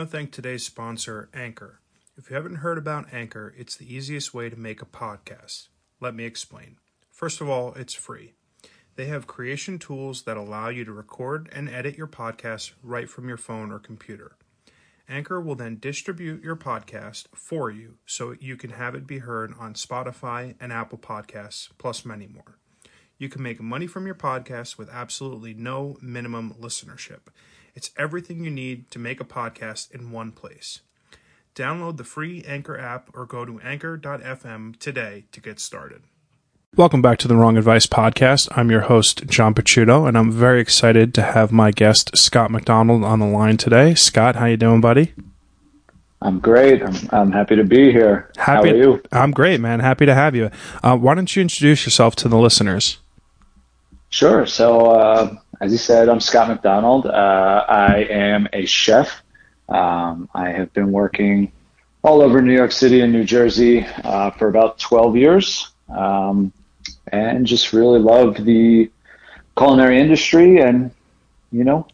To thank today's sponsor, Anchor. If you haven't heard about Anchor, it's the easiest way to make a podcast. Let me explain. First of all, it's free. They have creation tools that allow you to record and edit your podcast right from your phone or computer. Anchor will then distribute your podcast for you so you can have it be heard on Spotify and Apple Podcasts, plus many more. You can make money from your podcast with absolutely no minimum listenership. It's everything you need to make a podcast in one place. Download the free Anchor app or go to anchor.fm today to get started. Welcome back to the Wrong Advice Podcast. I'm your host, John Picciuto, and I'm very excited to have my guest, Scott McDonald, on the line today. Scott, how you doing, buddy? I'm great. I'm, I'm happy to be here. Happy, how are you? I'm great, man. Happy to have you. Uh, why don't you introduce yourself to the listeners? Sure. So, uh, as you said, I'm Scott McDonald. Uh, I am a chef. Um, I have been working all over New York City and New Jersey uh, for about 12 years, um, and just really love the culinary industry and, you know,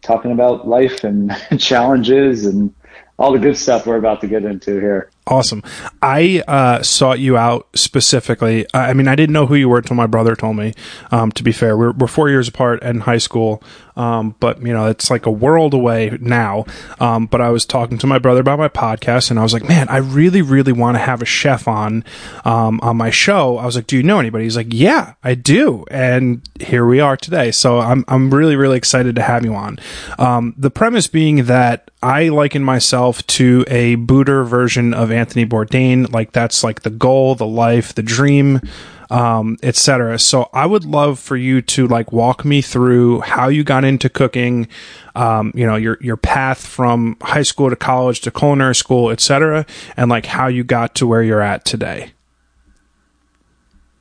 talking about life and challenges and all the good stuff we're about to get into here. Awesome. I uh, sought you out specifically. I mean, I didn't know who you were until my brother told me. Um, to be fair, we're, we're four years apart in high school, um, but you know, it's like a world away now. Um, but I was talking to my brother about my podcast, and I was like, "Man, I really, really want to have a chef on um, on my show." I was like, "Do you know anybody?" He's like, "Yeah, I do," and here we are today. So I'm I'm really, really excited to have you on. Um, the premise being that I liken myself to a booter version of Anthony Bourdain. Like that's like the goal, the life, the dream, um, etc. So I would love for you to like walk me through how you got into cooking, um, you know, your your path from high school to college to culinary school, etc., and like how you got to where you're at today.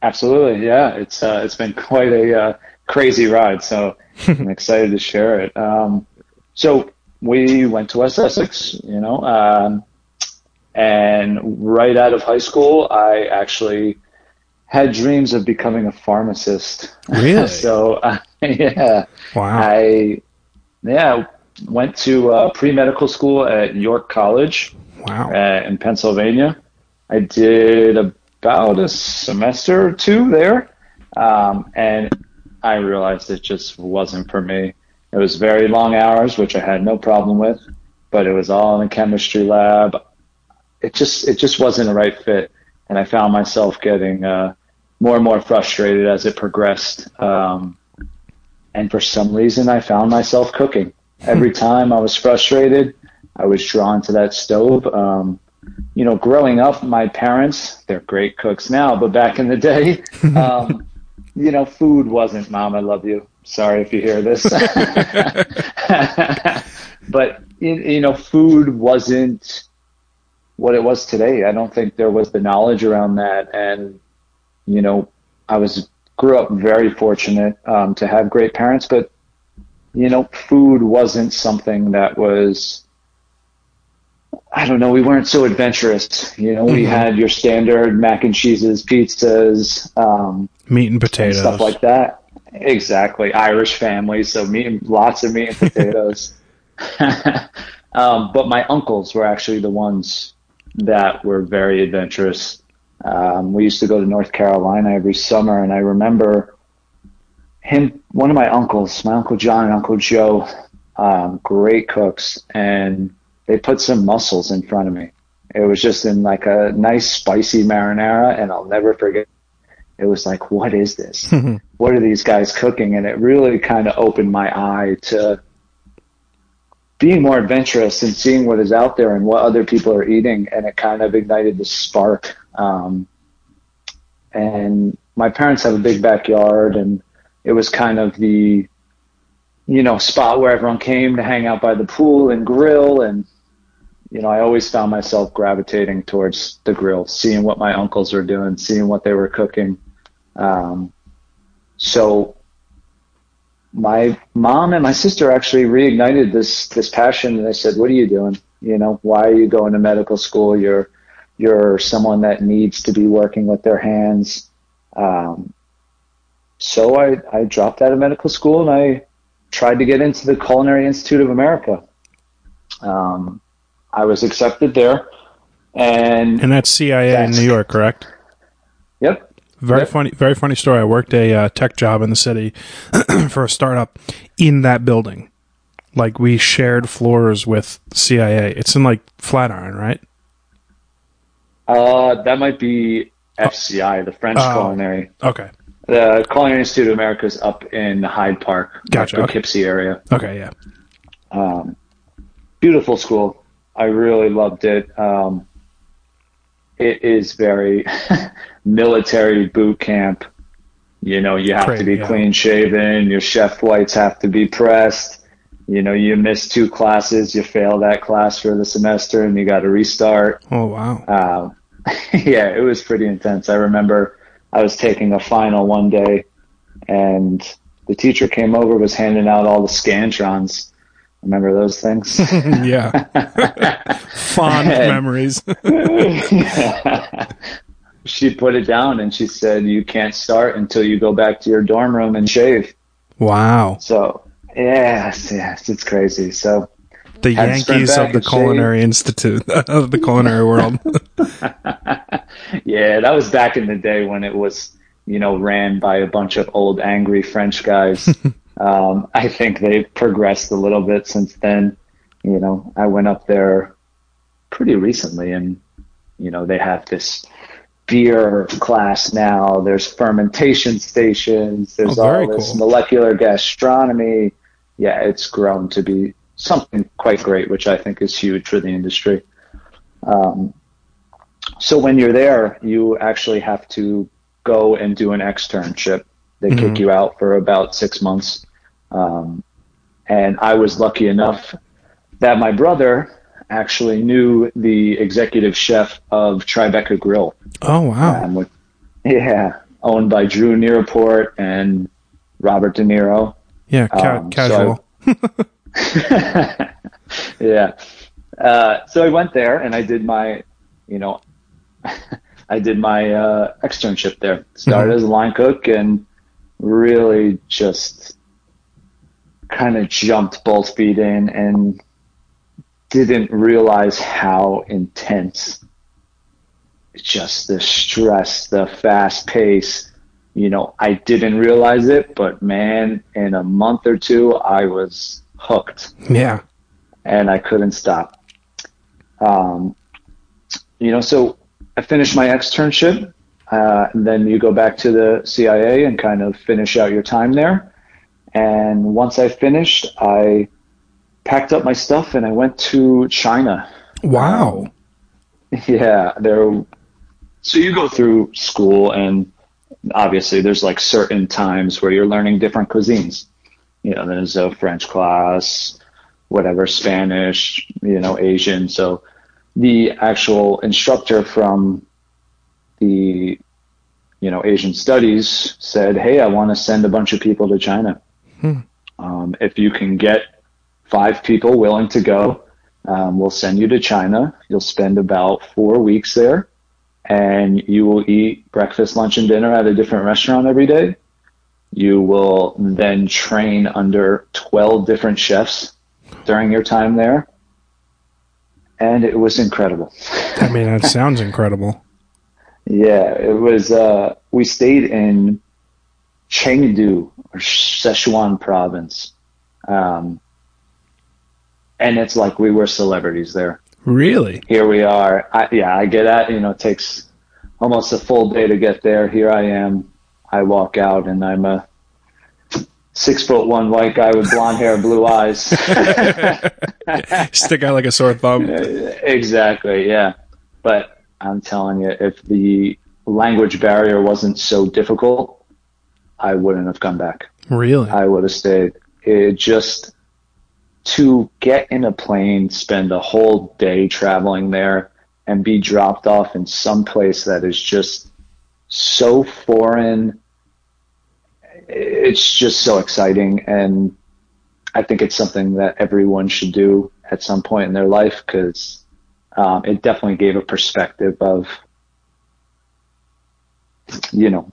Absolutely, yeah. It's uh, it's been quite a uh, crazy ride, so I'm excited to share it. Um, so we went to West Essex, you know, um, and right out of high school, I actually had dreams of becoming a pharmacist. Really? so, uh, yeah. Wow. I, yeah, went to uh, pre medical school at York College. Wow. Uh, in Pennsylvania. I did about a semester or two there, um, and I realized it just wasn't for me. It was very long hours, which I had no problem with, but it was all in a chemistry lab. It just it just wasn't a right fit, and I found myself getting uh, more and more frustrated as it progressed. Um, and for some reason, I found myself cooking. Every time I was frustrated, I was drawn to that stove. Um, you know, growing up, my parents, they're great cooks now, but back in the day, um, you know, food wasn't, mom, I love you. Sorry if you hear this. but, you know, food wasn't what it was today. I don't think there was the knowledge around that. And, you know, I was, grew up very fortunate um, to have great parents, but, you know, food wasn't something that was, I don't know, we weren't so adventurous. You know, mm-hmm. we had your standard mac and cheeses, pizzas, um, meat and potatoes, and stuff like that. Exactly, Irish family, so meat, and, lots of meat and potatoes. um, but my uncles were actually the ones that were very adventurous. Um, we used to go to North Carolina every summer, and I remember him, one of my uncles, my uncle John and Uncle Joe, um, great cooks, and they put some mussels in front of me. It was just in like a nice spicy marinara, and I'll never forget it was like, what is this? what are these guys cooking? And it really kind of opened my eye to being more adventurous and seeing what is out there and what other people are eating. And it kind of ignited the spark. Um, and my parents have a big backyard and it was kind of the, you know, spot where everyone came to hang out by the pool and grill. And, you know, I always found myself gravitating towards the grill, seeing what my uncles were doing, seeing what they were cooking. Um, so my mom and my sister actually reignited this this passion and they said what are you doing? You know why are you going to medical school? You're you're someone that needs to be working with their hands. Um, so I, I dropped out of medical school and I tried to get into the Culinary Institute of America. Um, I was accepted there, and And that's CIA in New York, correct? yep, Very Yep. funny, very funny story. I worked a uh, tech job in the city for a startup in that building. Like we shared floors with CIA. It's in like Flatiron, right? uh, that might be FCI, the French Oh. Culinary. Okay. The Culinary Institute of America is up in Hyde Park, Gotcha, like okay. Poughkeepsie area. Okay. Yeah. Um, beautiful school. I really loved it. Um, it is very military boot camp. You know, you have Great, to be yeah. clean shaven. Your chef whites have to be pressed. You know, you miss two classes, you fail that class for the semester, and you got to restart. Oh wow. Um, yeah, it was pretty intense. I remember I was taking a final one day, and the teacher came over, was handing out all the scantrons. Remember those things? yeah. Fond memories. she put it down and she said, "You can't start until you go back to your dorm room and shave." wow. So, yes, yes, it's crazy. So, The Had to sprint Yankees of the culinary institute of the culinary world. yeah, that was back in the day when it was, you know, ran by a bunch of old angry French guys. Um, I think they've progressed a little bit since then. You know, I went up there pretty recently and, you know, they have this beer class now. There's fermentation stations. There's Oh, all this cool. molecular gastronomy. Yeah, it's grown to be something quite great, which I think is huge for the industry. Um, so when you're there, you actually have to go and do an externship. They Mhm. kick you out for about six months. Um, and I was lucky enough that my brother actually knew the executive chef of Tribeca Grill. Oh wow. Um, with, yeah, owned by Drew Nieporent and Robert De Niro. Yeah. Ca- um, so casual. yeah. Uh, so I went there and I did my, you know, I did my uh, externship there. Started as a line cook and really just kind of jumped both feet in and didn't realize how intense just the stress, the fast pace. You know, I didn't realize it, but man, in a month or two, I was hooked yeah. and I couldn't stop. Um, you know, so I finished my externship. Uh, and then you go back to the CIA and kind of finish out your time there. And once I finished, I packed up my stuff and I went to China. Wow. Yeah, there. So you go through school, and obviously there's like certain times where you're learning different cuisines. You know, there's a French class, whatever, Spanish, you know, Asian. So the actual instructor from the, you know, Asian studies said, "Hey, I want to send a bunch of people to China. Hmm. Um, if you can get five people willing to go." Um, we'll send you to China. You'll spend about four weeks there and you will eat breakfast, lunch, and dinner at a different restaurant every day. You will then train under 12 different chefs during your time there. And it was incredible. I mean, that sounds incredible. Yeah, it was, uh, we stayed in Chengdu or Sichuan province. Um, and it's like we were celebrities there. Really? here we are. I, yeah, I get at, you know, it takes almost a full day to get there. Here I am. I walk out and I'm a six foot one white guy with blonde hair, and blue eyes. Stick out like a sore thumb. exactly. Yeah. But I'm telling you, if the language barrier wasn't so difficult, I wouldn't have come back. Really? I would have stayed. It just to get in a plane, spend a whole day traveling there, and be dropped off in some place that is just so foreign. It's just so exciting, and I think it's something that everyone should do at some point in their life because um, it definitely gave a perspective of, you know,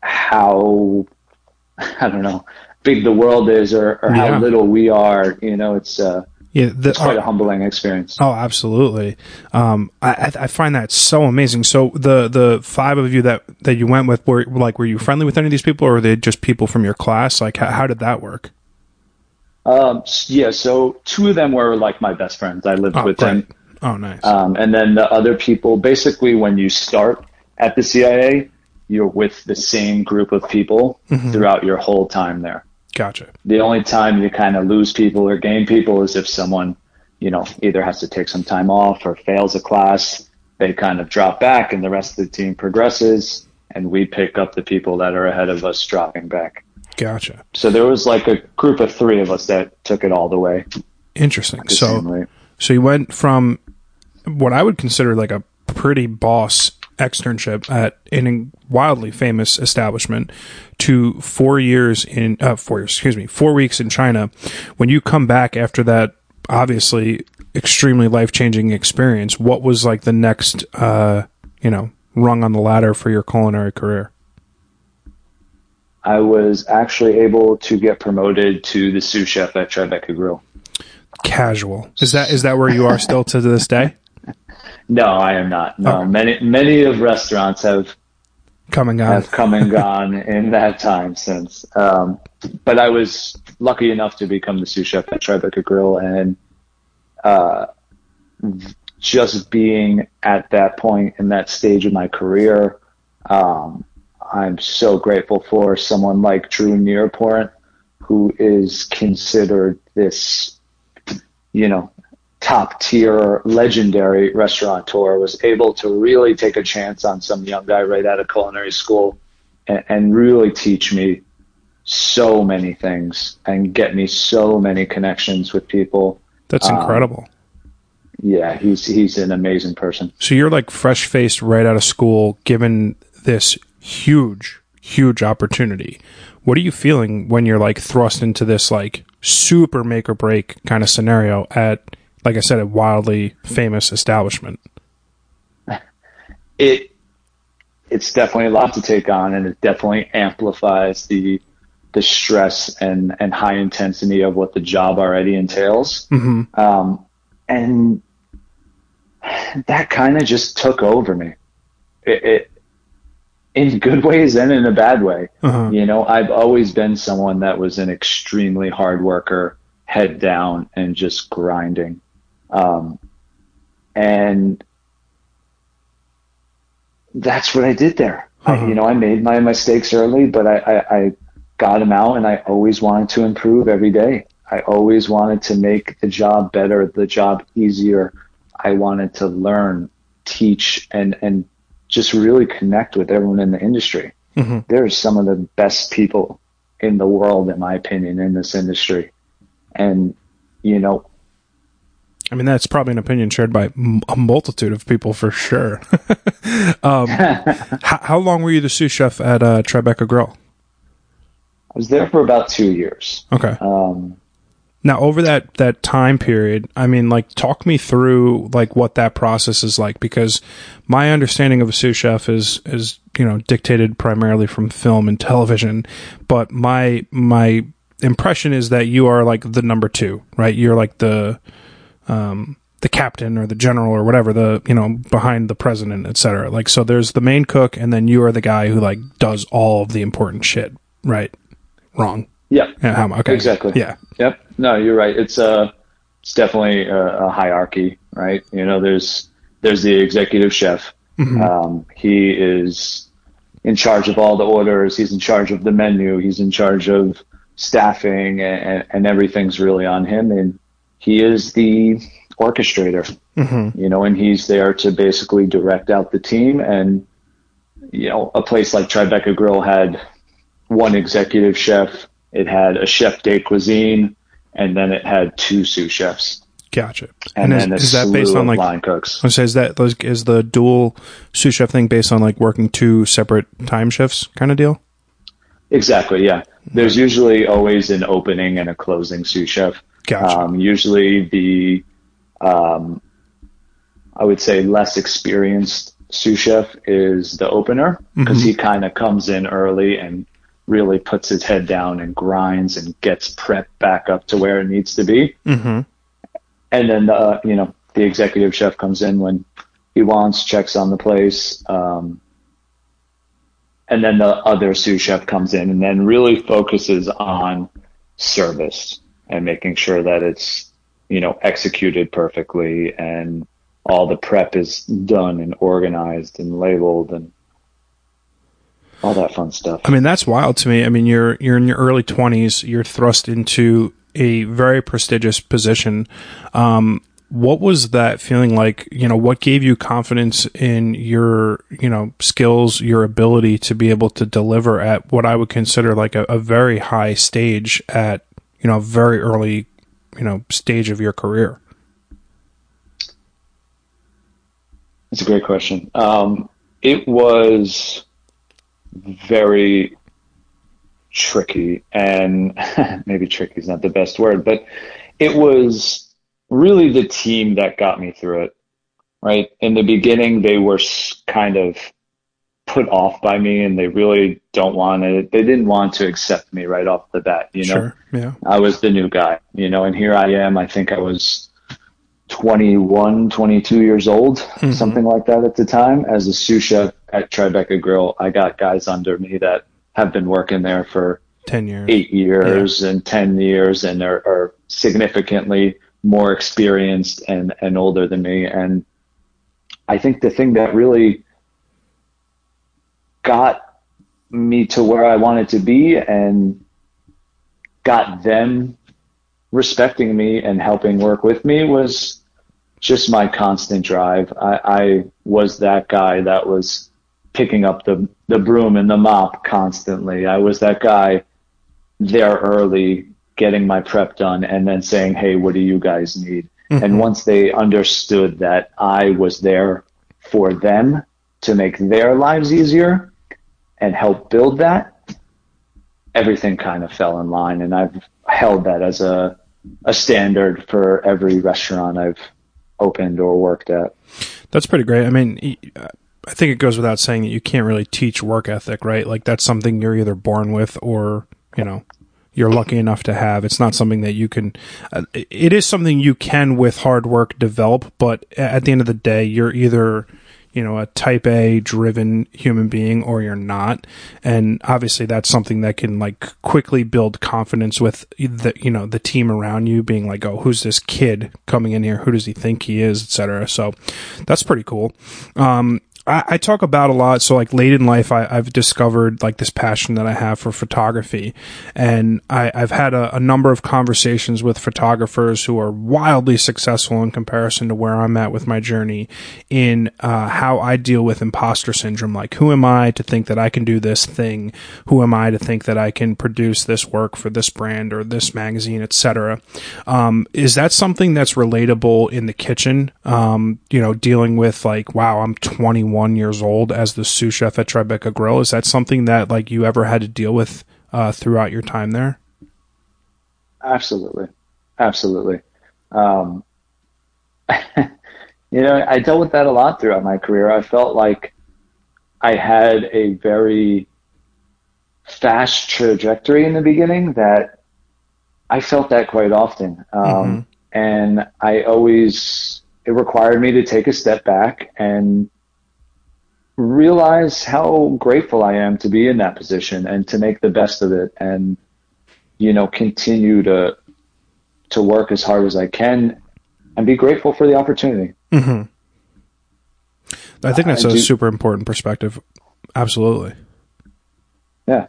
how I don't know big the world is or, or how little we are. You know, it's uh, Yeah, the, it's quite a humbling experience. Oh, absolutely. Um, I, I find that so amazing. So the the five of you that that you went with were like, were you friendly with any of these people, or were they just people from your class? Like, how, how did that work? Um, yeah, so two of them were like my best friends. I lived Oh, with great. them. Oh, nice. Um, and then the other people, basically, when you start at the CIA, you're with the same group of people throughout your whole time there. gotcha. The only time you kind of lose people or gain people is if someone, you know, either has to take some time off or fails a class. They kind of drop back, and the rest of the team progresses, and we pick up the people that are ahead of us dropping back. Gotcha. So there was like a group of three of us that took it all the way. Interesting. the So, so you went from what I would consider like a pretty boss externship at an wildly famous establishment to four years in uh, four years, excuse me, four weeks in China. When you come back after that, obviously extremely life changing experience, what was like the next, uh, you know, rung on the ladder for your culinary career? I was actually able to get promoted to the sous chef at Tribeca Grill. Casual. Is that is that where you are still to this day? No, I am not. No, Okay. many many of restaurants have Coming on. have come and gone in that time since. Um, but I was lucky enough to become the sous chef at Tribeca Grill, and uh, just being at that point in that stage of my career, um, I'm so grateful for someone like Drew Nieporent, who is considered this, you know, top tier legendary restaurateur was able to really take a chance on some young guy right out of culinary school and, and really teach me so many things and get me so many connections with people. That's um, incredible. Yeah, he's he's an amazing person. So you're like fresh faced right out of school, given this huge, huge opportunity. What are you feeling when you're like thrust into this like super make or break kind of scenario at, like I said, a wildly famous establishment? It it's definitely a lot to take on, and it definitely amplifies the the stress and and high intensity of what the job already entails. Mm-hmm. um, and that kind of just took over me. It, it in good ways and in a bad way. Uh-huh. You know, I've always been someone that was an extremely hard worker, head down, and just grinding. Um, and that's what I did there. Uh-huh. you know, I made my mistakes early, but I, I, I got them out, and I always wanted to improve every day. I always wanted to make the job better, the job easier. I wanted to learn, teach, and and just really connect with everyone in the industry. Mhm. There's some of the best people in the world, in my opinion, in this industry. And you know, I mean, that's probably an opinion shared by a multitude of people for sure. um, how, how long were you the sous chef at uh, Tribeca Grill? I was there for about two years. Okay. Um, Now, over that that time period, I mean, like, talk me through like what that process is like, because my understanding of a sous chef is is you know dictated primarily from film and television, but my my impression is that you are like the number two, right? You're like the um the captain or the general or whatever the you know behind the president etc like so there's the main cook and then you are the guy who like does all of the important shit right? Wrong. Yeah, yeah how, okay. Exactly. yeah. Yep. No, you're right. It's a, it's definitely a, a hierarchy, right? You know, there's there's the executive chef. Mhm. Um, he is in charge of all the orders. He's in charge of the menu. He's in charge of staffing, and, and everything's really on him. And he is the orchestrator, hmm you know, and he's there to basically direct out the team. And you know, a place like Tribeca Grill had one executive chef. It had a chef de cuisine, and then it had two sous chefs, Gotcha. and, And, is, is that based on like? line cooks. I say is that like, is the dual sous chef thing based on like working two separate time shifts kind of deal? Exactly. Yeah. There's usually always an opening and a closing sous chef. Gotcha. Um, usually the, um, I would say less experienced sous chef is the opener because Mhm. he kind of comes in early and really puts his head down and grinds and gets prepped back up to where it needs to be. mm-hmm. and then the you know the executive chef comes in when he wants, checks on the place, um, and then the other sous chef comes in and then really focuses on service and making sure that it's you know executed perfectly and all the prep is done and organized and labeled and all that fun stuff. I mean, that's wild to me. I mean, you're you're in your early 20s, you're thrust into a very prestigious position. Um, what was that feeling like? You know, what gave you confidence in your, you know, skills, your ability to be able to deliver at what I would consider like a, a very high stage at, you know, very early, you know, stage of your career? That's a great question. Um, it was very tricky, and maybe tricky is not the best word, but it was really the team that got me through it. Right in the beginning, they were kind of put off by me, and they really don't want it. They didn't want to accept me right off the bat. You know, sure, yeah. I was the new guy. You know, and here I am. I think I was 21, 22 years old, mm-hmm. something like that at the time. As a sous chef at Tribeca Grill, I got guys under me that have been working there for 10 years, eight years yeah. and 10 years and are, are significantly more experienced and, and older than me. And I think the thing that really got me to where I wanted to be and got them respecting me and helping work with me was just my constant drive. I, I was that guy that was picking up the, the broom and the mop constantly. I was that guy there early, getting my prep done, and then saying, Hey, what do you guys need? Mm-hmm. And once they understood that I was there for them to make their lives easier and help build that, everything kind of fell in line. And I've held that as a, a standard for every restaurant I've opened or worked at. That's pretty great. I mean, I think it goes without saying that you can't really teach work ethic, right? Like that's something you're either born with or, you know, you're lucky enough to have. It's not something that you can, uh, it is something you can with hard work develop, but at the end of the day, you're either, you know, a type A driven human being or you're not. And obviously that's something that can like quickly build confidence with the, you know, the team around you being like, oh, who's this kid coming in here? Who does he think he is, etc. So that's pretty cool. Um, I, I, talk about a lot. So like late in life, I, have discovered like this passion that I have for photography, and I, have had a, a, number of conversations with photographers who are wildly successful in comparison to where I'm at with my journey in uh, how I deal with imposter syndrome. Like, who am I to think that I can do this thing? Who am I to think that I can produce this work for this brand or this magazine, etc. Um, is that something that's relatable in the kitchen? Um, you know, dealing with like, wow, I'm 21 21 years old as the sous chef at Tribeca Grill. Is that something that like you ever had to deal with uh, throughout your time there? Absolutely, absolutely. Um, you know, I dealt with that a lot throughout my career. I felt like I had a very fast trajectory in the beginning that I felt that quite often. Um, mm-hmm. And I always, it required me to take a step back and realize how grateful I am to be in that position and to make the best of it and you know continue to to work as hard as I can and be grateful for the opportunity. Mm-hmm. I think that's I a do, super important perspective. Absolutely. Yeah.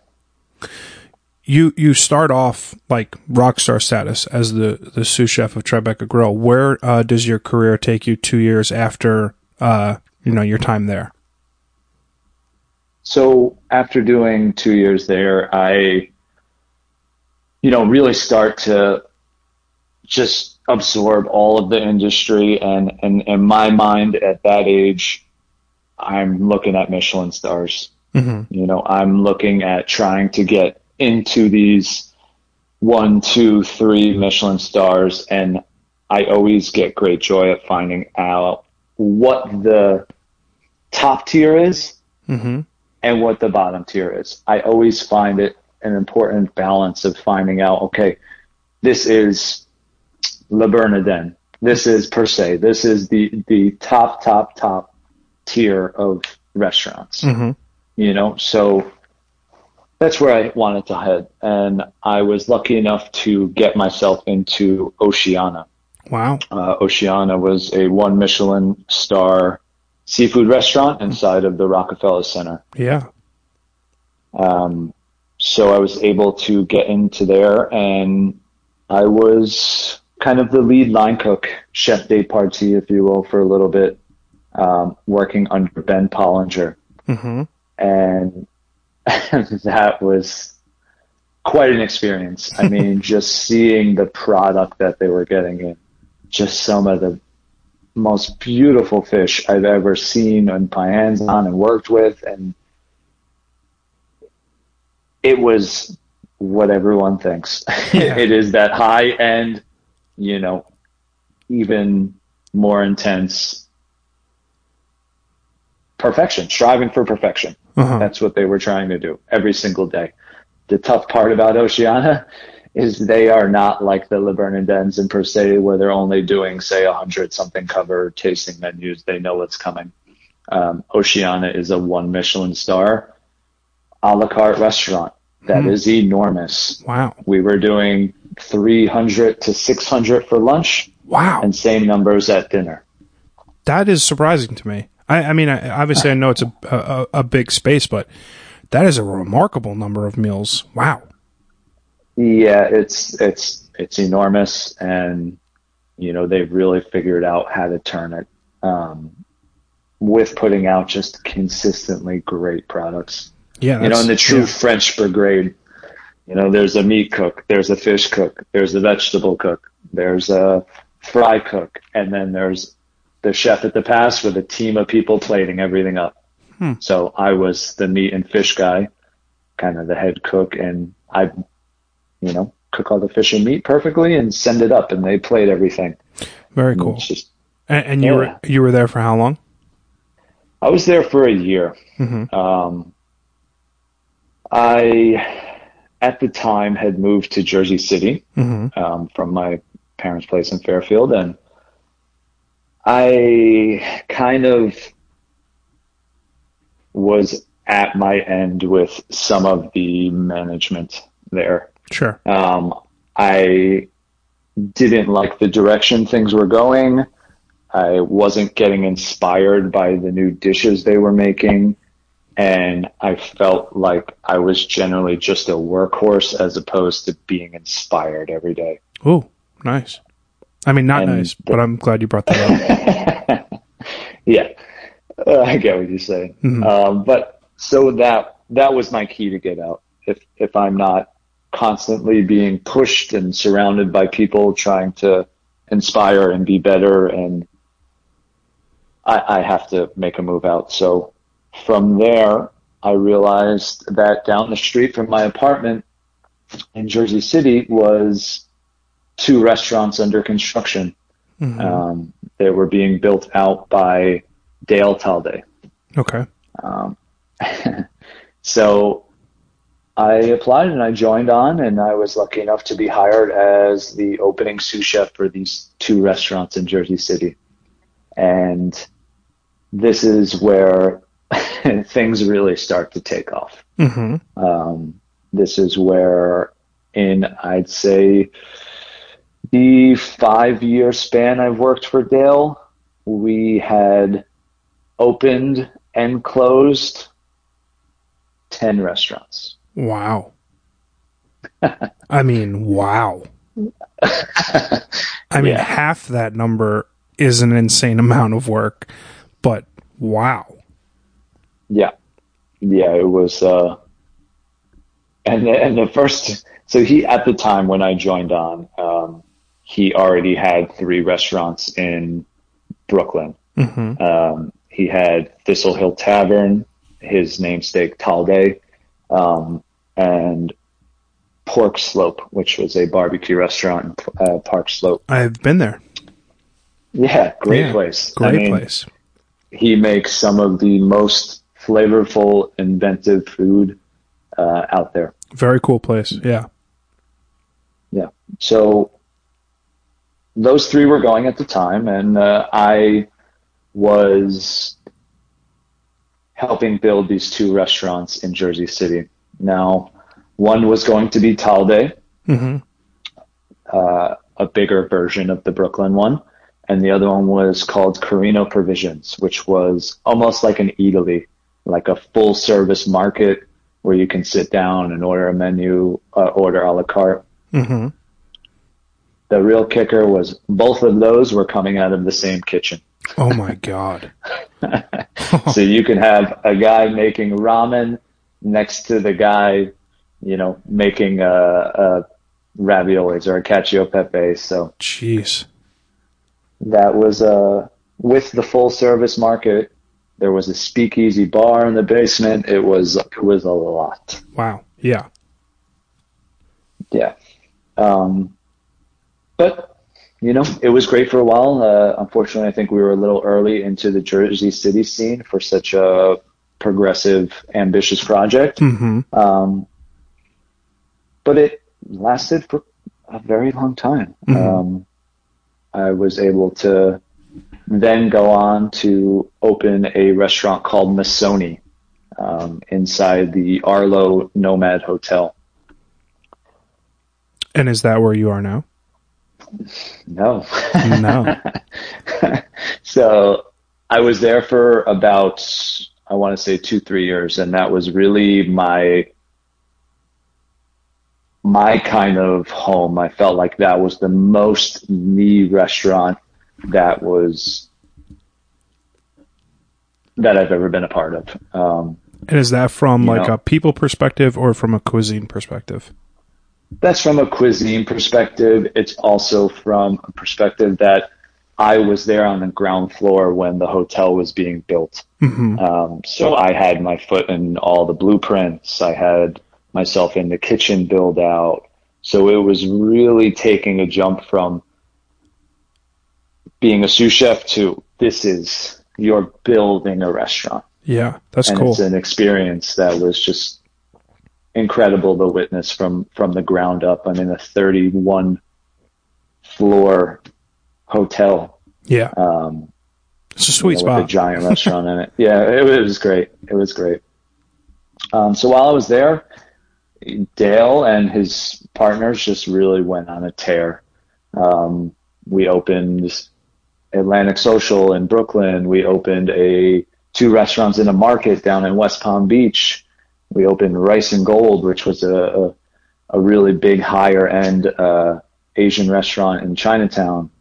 You you start off like rock star status as the the sous chef of Tribeca Grill. Where uh, does your career take you two years after uh, you know your time there? So after doing two years there, I, you know, really start to just absorb all of the industry and, and in my mind at that age, I'm looking at Michelin stars. Mm-hmm. You know, I'm looking at trying to get into these one, two, three Michelin stars. And I always get great joy at finding out what the top tier is mm-hmm and what the bottom tier is. I always find it an important balance of finding out, okay, this is Le Bernardin This is per se. This is the the top top top tier of restaurants. Mhm. You know, so that's where I wanted to head, and I was lucky enough to get myself into Oceana. Wow. Uh, Oceana was a one Michelin star seafood restaurant inside of the Rockefeller Center. Yeah. Um, so I was able to get into there and I was kind of the lead line cook, chef de partie, if you will, for a little bit, um, working under Ben Pollinger. Mhm. And that was quite an experience. I mean, just seeing the product that they were getting in, just some of the most beautiful fish I've ever seen and my hands on and worked with. And it was what everyone thinks. Yeah. it is that high end, you know, even more intense perfection, striving for perfection. Uh-huh. That's what they were trying to do every single day. The tough part about Oceana is they are not like the Le Bernardins and Per se, where they're only doing, say, a hundred something cover tasting menus. They know what's coming. Um, Oceana is a one Michelin star a la carte restaurant that is enormous. Wow. We were doing 300 to 600 for lunch Wow. and same numbers at dinner. That is surprising to me. I, I mean, I, obviously, I know it's a, a a big space, but that is a remarkable number of meals. Wow. Yeah, it's it's it's enormous, and you know they've really figured out how to turn it um, with putting out just consistently great products. Yeah. You know, in the true yeah. French brigade, you know, there's a meat cook, there's a fish cook, there's a vegetable cook, there's a fry cook, and then there's the chef at the pass with a team of people plating everything up. Hmm. So I was the meat and fish guy, kind of the head cook, and I, you know, cook all the fish and meat perfectly and send it up, and they played everything. Very cool. It's just And, and you Yeah. were you were there for how long? I was there for a year. Mhm. Um, I, at the time, had moved to Jersey City Mhm. um, from my parents' place in Fairfield, and I kind of was at my end with some of the management there. Sure. Um, I didn't like the direction things were going. I wasn't getting inspired by the new dishes they were making. And I felt like I was generally just a workhorse as opposed to being inspired every day. Oh, nice. I mean, not And nice, the- but I'm glad you brought that up. yeah, uh, I get what you're saying. Mhm. Um, but so that that was my key to get out. If if I'm not constantly being pushed and surrounded by people trying to inspire and be better, and I, I have to make a move out. So from there, I realized that down the street from my apartment in Jersey City was two restaurants under construction. Mhm. Um, they were being built out by Dale Talde. okay. Um, so I applied and I joined on, and I was lucky enough to be hired as the opening sous chef for these two restaurants in Jersey City. And this is where things really start to take off. hmm Um, this is where, in I'd say the five year span I've worked for Dale, we had opened and closed 10 restaurants. Wow. I mean, wow. I mean, Yeah. half that number is an insane amount of work, but wow. Yeah. Yeah, it was, uh, and the, and the first, so he, at the time when I joined on, um, he already had three restaurants in Brooklyn. hmm Um, he had Thistle Hill Tavern, his namesake Talde, um, and Pork Slope, which was a barbecue restaurant in uh, Park Slope. I've been there. Yeah, great Yeah, place. Great I mean, place. He makes some of the most flavorful, inventive food uh, out there. Very cool place. Yeah. Yeah. So those three were going at the time, and uh, I was helping build these two restaurants in Jersey City. Now, one was going to be Talde, Mm-hmm. uh, a bigger version of the Brooklyn one, and the other one was called Carrino Provisions, which was almost like an eataly, like a full service market where you can sit down and order a menu, uh, order a la carte. Mm-hmm. The real kicker was both of those were coming out of the same kitchen. Oh my god. so you can have a guy making ramen next to the guy, you know, making uh, uh, raviolis or a cacio e pepe. So Jeez. that was uh, with the full service market. There was a speakeasy bar in the basement. It was it was a lot. Wow. Yeah. Yeah. Um, but you know, it was great for a while. Uh, unfortunately, I think we were a little early into the Jersey City scene for such a progressive, ambitious project. Mm-hmm. Um, but it lasted for a very long time. Mhm. Um, I was able to then go on to open a restaurant called Massoni um, inside the Arlo Nomad Hotel. And is that where you are now? No. No. so I was there for about, I want to say two, three years, and that was really my my kind of home. I felt like that was the most me restaurant that was that I've ever been a part of. Um, And is that from like know. a people perspective or from a cuisine perspective? that's from a cuisine perspective. It's also from a perspective that I was there on the ground floor when the hotel was being built. Mm-hmm. Um, so I had my foot in all the blueprints. I had myself in the kitchen build out. So it was really taking a jump from being a sous chef to this is you're building a restaurant. Yeah, that's and cool. it's an experience that was just incredible to witness from from the ground up. I'm in a 31 floor hotel. Yeah, Um, it's a sweet you know, with a giant restaurant in it. Yeah, it, it was great. It was great. Um, so while I was there, Dale and his partners just really went on a tear. Um, we opened Atlantic Social in Brooklyn. We opened a two restaurants in a market down in West Palm Beach. We opened Rice and Gold, which was a a, a really big higher end uh, Asian restaurant in Chinatown.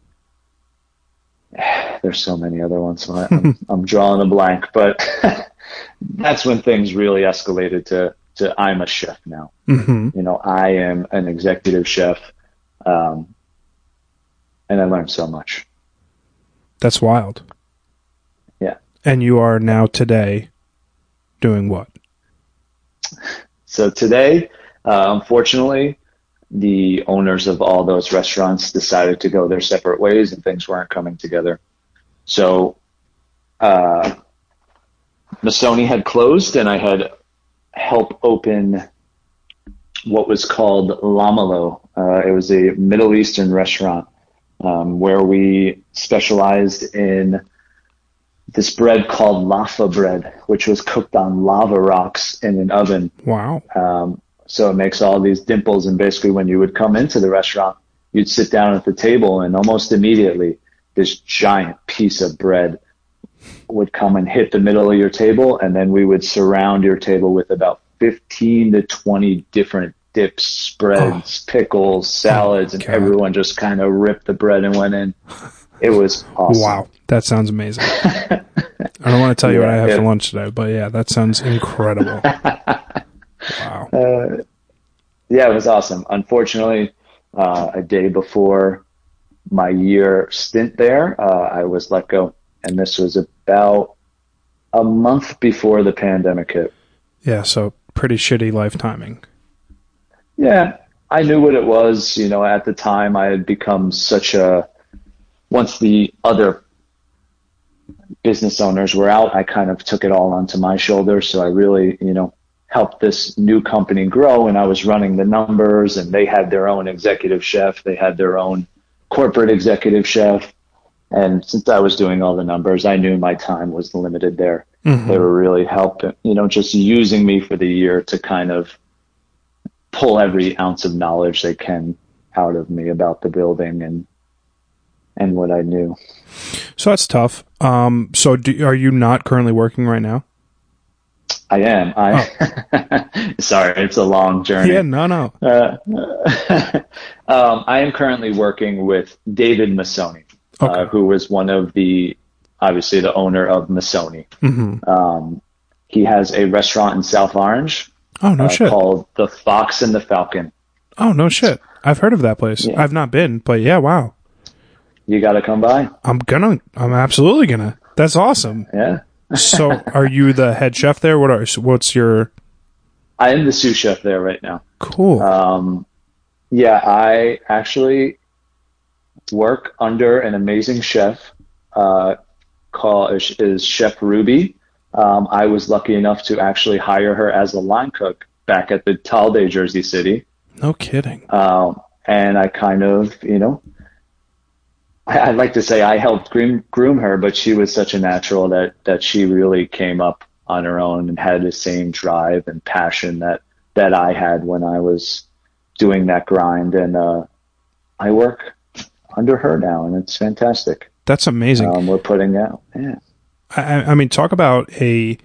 There's so many other ones. So I- I'm, I'm drawing a blank, but that's when things really escalated to to I'm a chef now. hmm You know, I am an executive chef, um, and I learned so much. That's wild. Yeah. And you are now today doing what? So today, uh, unfortunately, the owners of all those restaurants decided to go their separate ways, and things weren't coming together. So, uh, Massoni had closed, and I had helped open what was called Lamalo. Uh, it was a Middle Eastern restaurant um, where we specialized in this bread called laffa bread, which was cooked on lava rocks in an oven. Wow. Um, so it makes all these dimples. And basically, when you would come into the restaurant, you'd sit down at the table, and almost immediately, this giant piece of bread would come and hit the middle of your table. And then we would surround your table with about 15 to 20 different dips, spreads, oh. pickles, oh, salads, and everyone just kind of ripped the bread and went in. It was awesome. Wow. That sounds amazing. I don't want to tell you what I Yeah, have for lunch today, but yeah, that sounds incredible. wow. Uh, yeah, it was awesome. Unfortunately, uh, a day before my year stint there, uh, I was let go, and this was about a month before the pandemic hit. Yeah, so pretty shitty life timing. Yeah, I knew what it was. You know, at the time, I had become such a. Once the other business owners were out, I kind of took it all onto my shoulders. So I really, you know, helped this new company grow, and I was running the numbers, and they had their own executive chef, they had their own corporate executive chef. And since I was doing all the numbers, I knew my time was limited there. Mm-hmm. They were really helping, you know, just using me for the year to kind of pull every ounce of knowledge they can out of me about the building and and what I knew. So that's tough. Um, so do, are you not currently working right now? I am. I oh. sorry, it's a long journey. Yeah, no, no. Uh, um, I am currently working with David Massoni, uh, okay. uh, who was one of the obviously the owner of Massoni. Mm-hmm. Um, he has a restaurant in South Orange. Oh no uh, shit! Called the Fox and the Falcon. Oh no shit! I've heard of that place. Yeah. I've not been, but yeah, wow. You got to come by. I'm gonna. I'm absolutely gonna. That's awesome. Yeah so, are you the head chef there? What are what's your? I am the sous chef there right now. Cool. Um, yeah, I actually work under an amazing chef. Uh, call is, is Chef Ruby. Um, I was lucky enough to actually hire her as a line cook back at the Talde Jersey City. No kidding. Um, and I kind of, you know, I, would like to say I helped groom, groom her, but she was such a natural that that she really came up on her own and had the same drive and passion that that I had when I was doing that grind. And uh, I work under her now, and it's fantastic. That's amazing. Um, we're putting out, yeah. I, I mean, talk about a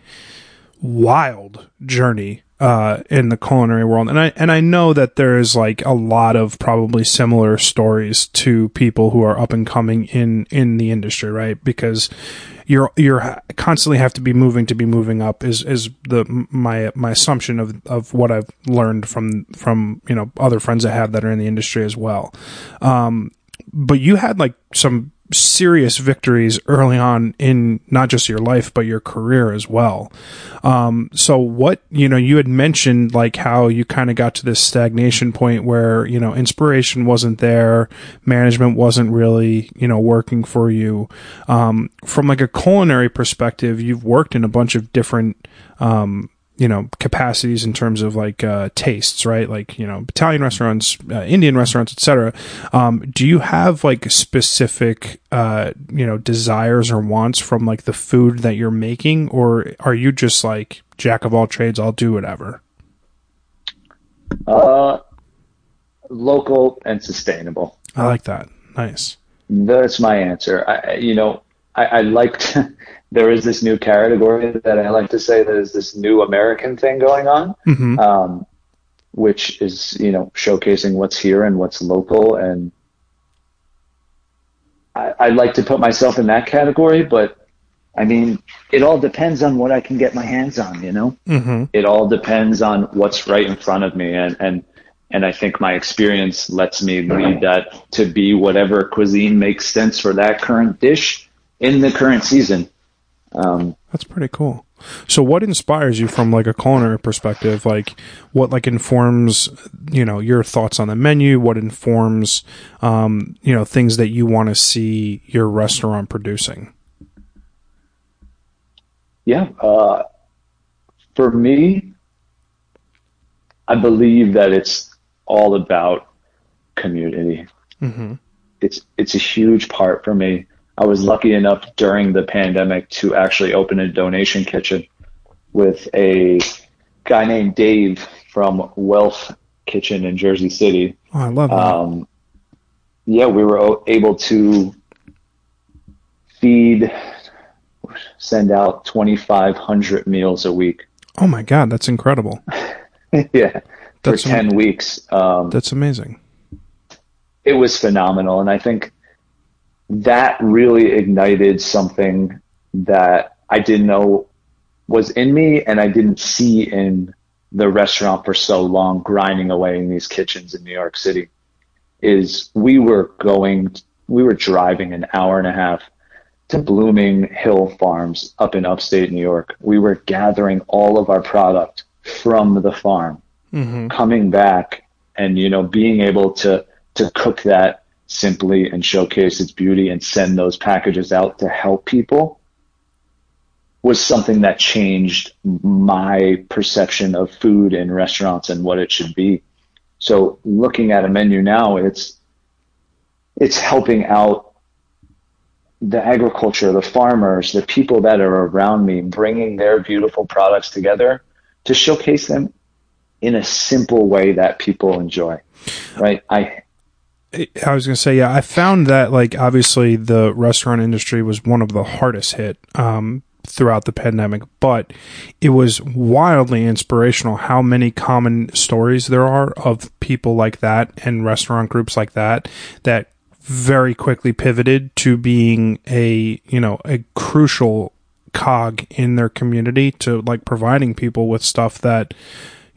wild journey uh, in the culinary world, and I and I know that there's like a lot of probably similar stories to people who are up and coming in in the industry, right? Because you're you're constantly have to be moving to be moving up is is the my my assumption of of what I've learned from from you know other friends I have that are in the industry as well. Um, but you had like some serious victories early on in not just your life but your career as well. Um, so what you know, you had mentioned like how you kind of got to this stagnation point where you know inspiration wasn't there, management wasn't really you know working for you. Um, from like a culinary perspective, you've worked in a bunch of different um, you know capacities in terms of like uh, tastes right? Like you know italian restaurants uh, indian restaurants etc um, do you have like specific uh, you know desires or wants from like the food that you're making or are you just like jack of all trades i'll do whatever? Uh local and sustainable. I like that. Nice. That's my answer. I you know i, I liked there is this new category that I like to say that is this new American thing going on, mm-hmm. um, which is you know showcasing what's here and what's local, and I, I like to put myself in that category, but I mean, it all depends on what I can get my hands on. You know, mm-hmm. it all depends on what's right in front of me, and and and I think my experience lets me lead that to be whatever cuisine makes sense for that current dish in the current season. Um, That's pretty cool. So, what inspires you from like a culinary perspective? Like, what like informs you know your thoughts on the menu? What informs um, you know things that you want to see your restaurant producing? Yeah, uh, for me, I believe that it's all about community. Mm-hmm. It's it's a huge part for me. I was lucky enough during the pandemic to actually open a donation kitchen with a guy named Dave from Wealth Kitchen in Jersey City. Oh, I love that. Um, yeah, we were able to feed, send out 2,500 meals a week. Oh my God, that's incredible. yeah, that's for 10 am- weeks. Um, that's amazing. It was phenomenal. And I think that really ignited something that I didn't know was in me and I didn't see in the restaurant for so long, grinding away in these kitchens in New York City. Is we were going, we were driving an hour and a half to Blooming Hill Farms up in upstate New York. We were gathering all of our product from the farm, mm-hmm. coming back and, you know, being able to, to cook that simply and showcase its beauty and send those packages out to help people was something that changed my perception of food in restaurants and what it should be. So looking at a menu now, it's it's helping out the agriculture, the farmers, the people that are around me, bringing their beautiful products together to showcase them in a simple way that people enjoy. Right? I I was going to say, yeah, I found that like obviously the restaurant industry was one of the hardest hit um, throughout the pandemic, but it was wildly inspirational how many common stories there are of people like that and restaurant groups like that that very quickly pivoted to being a, you know, a crucial cog in their community to like providing people with stuff that,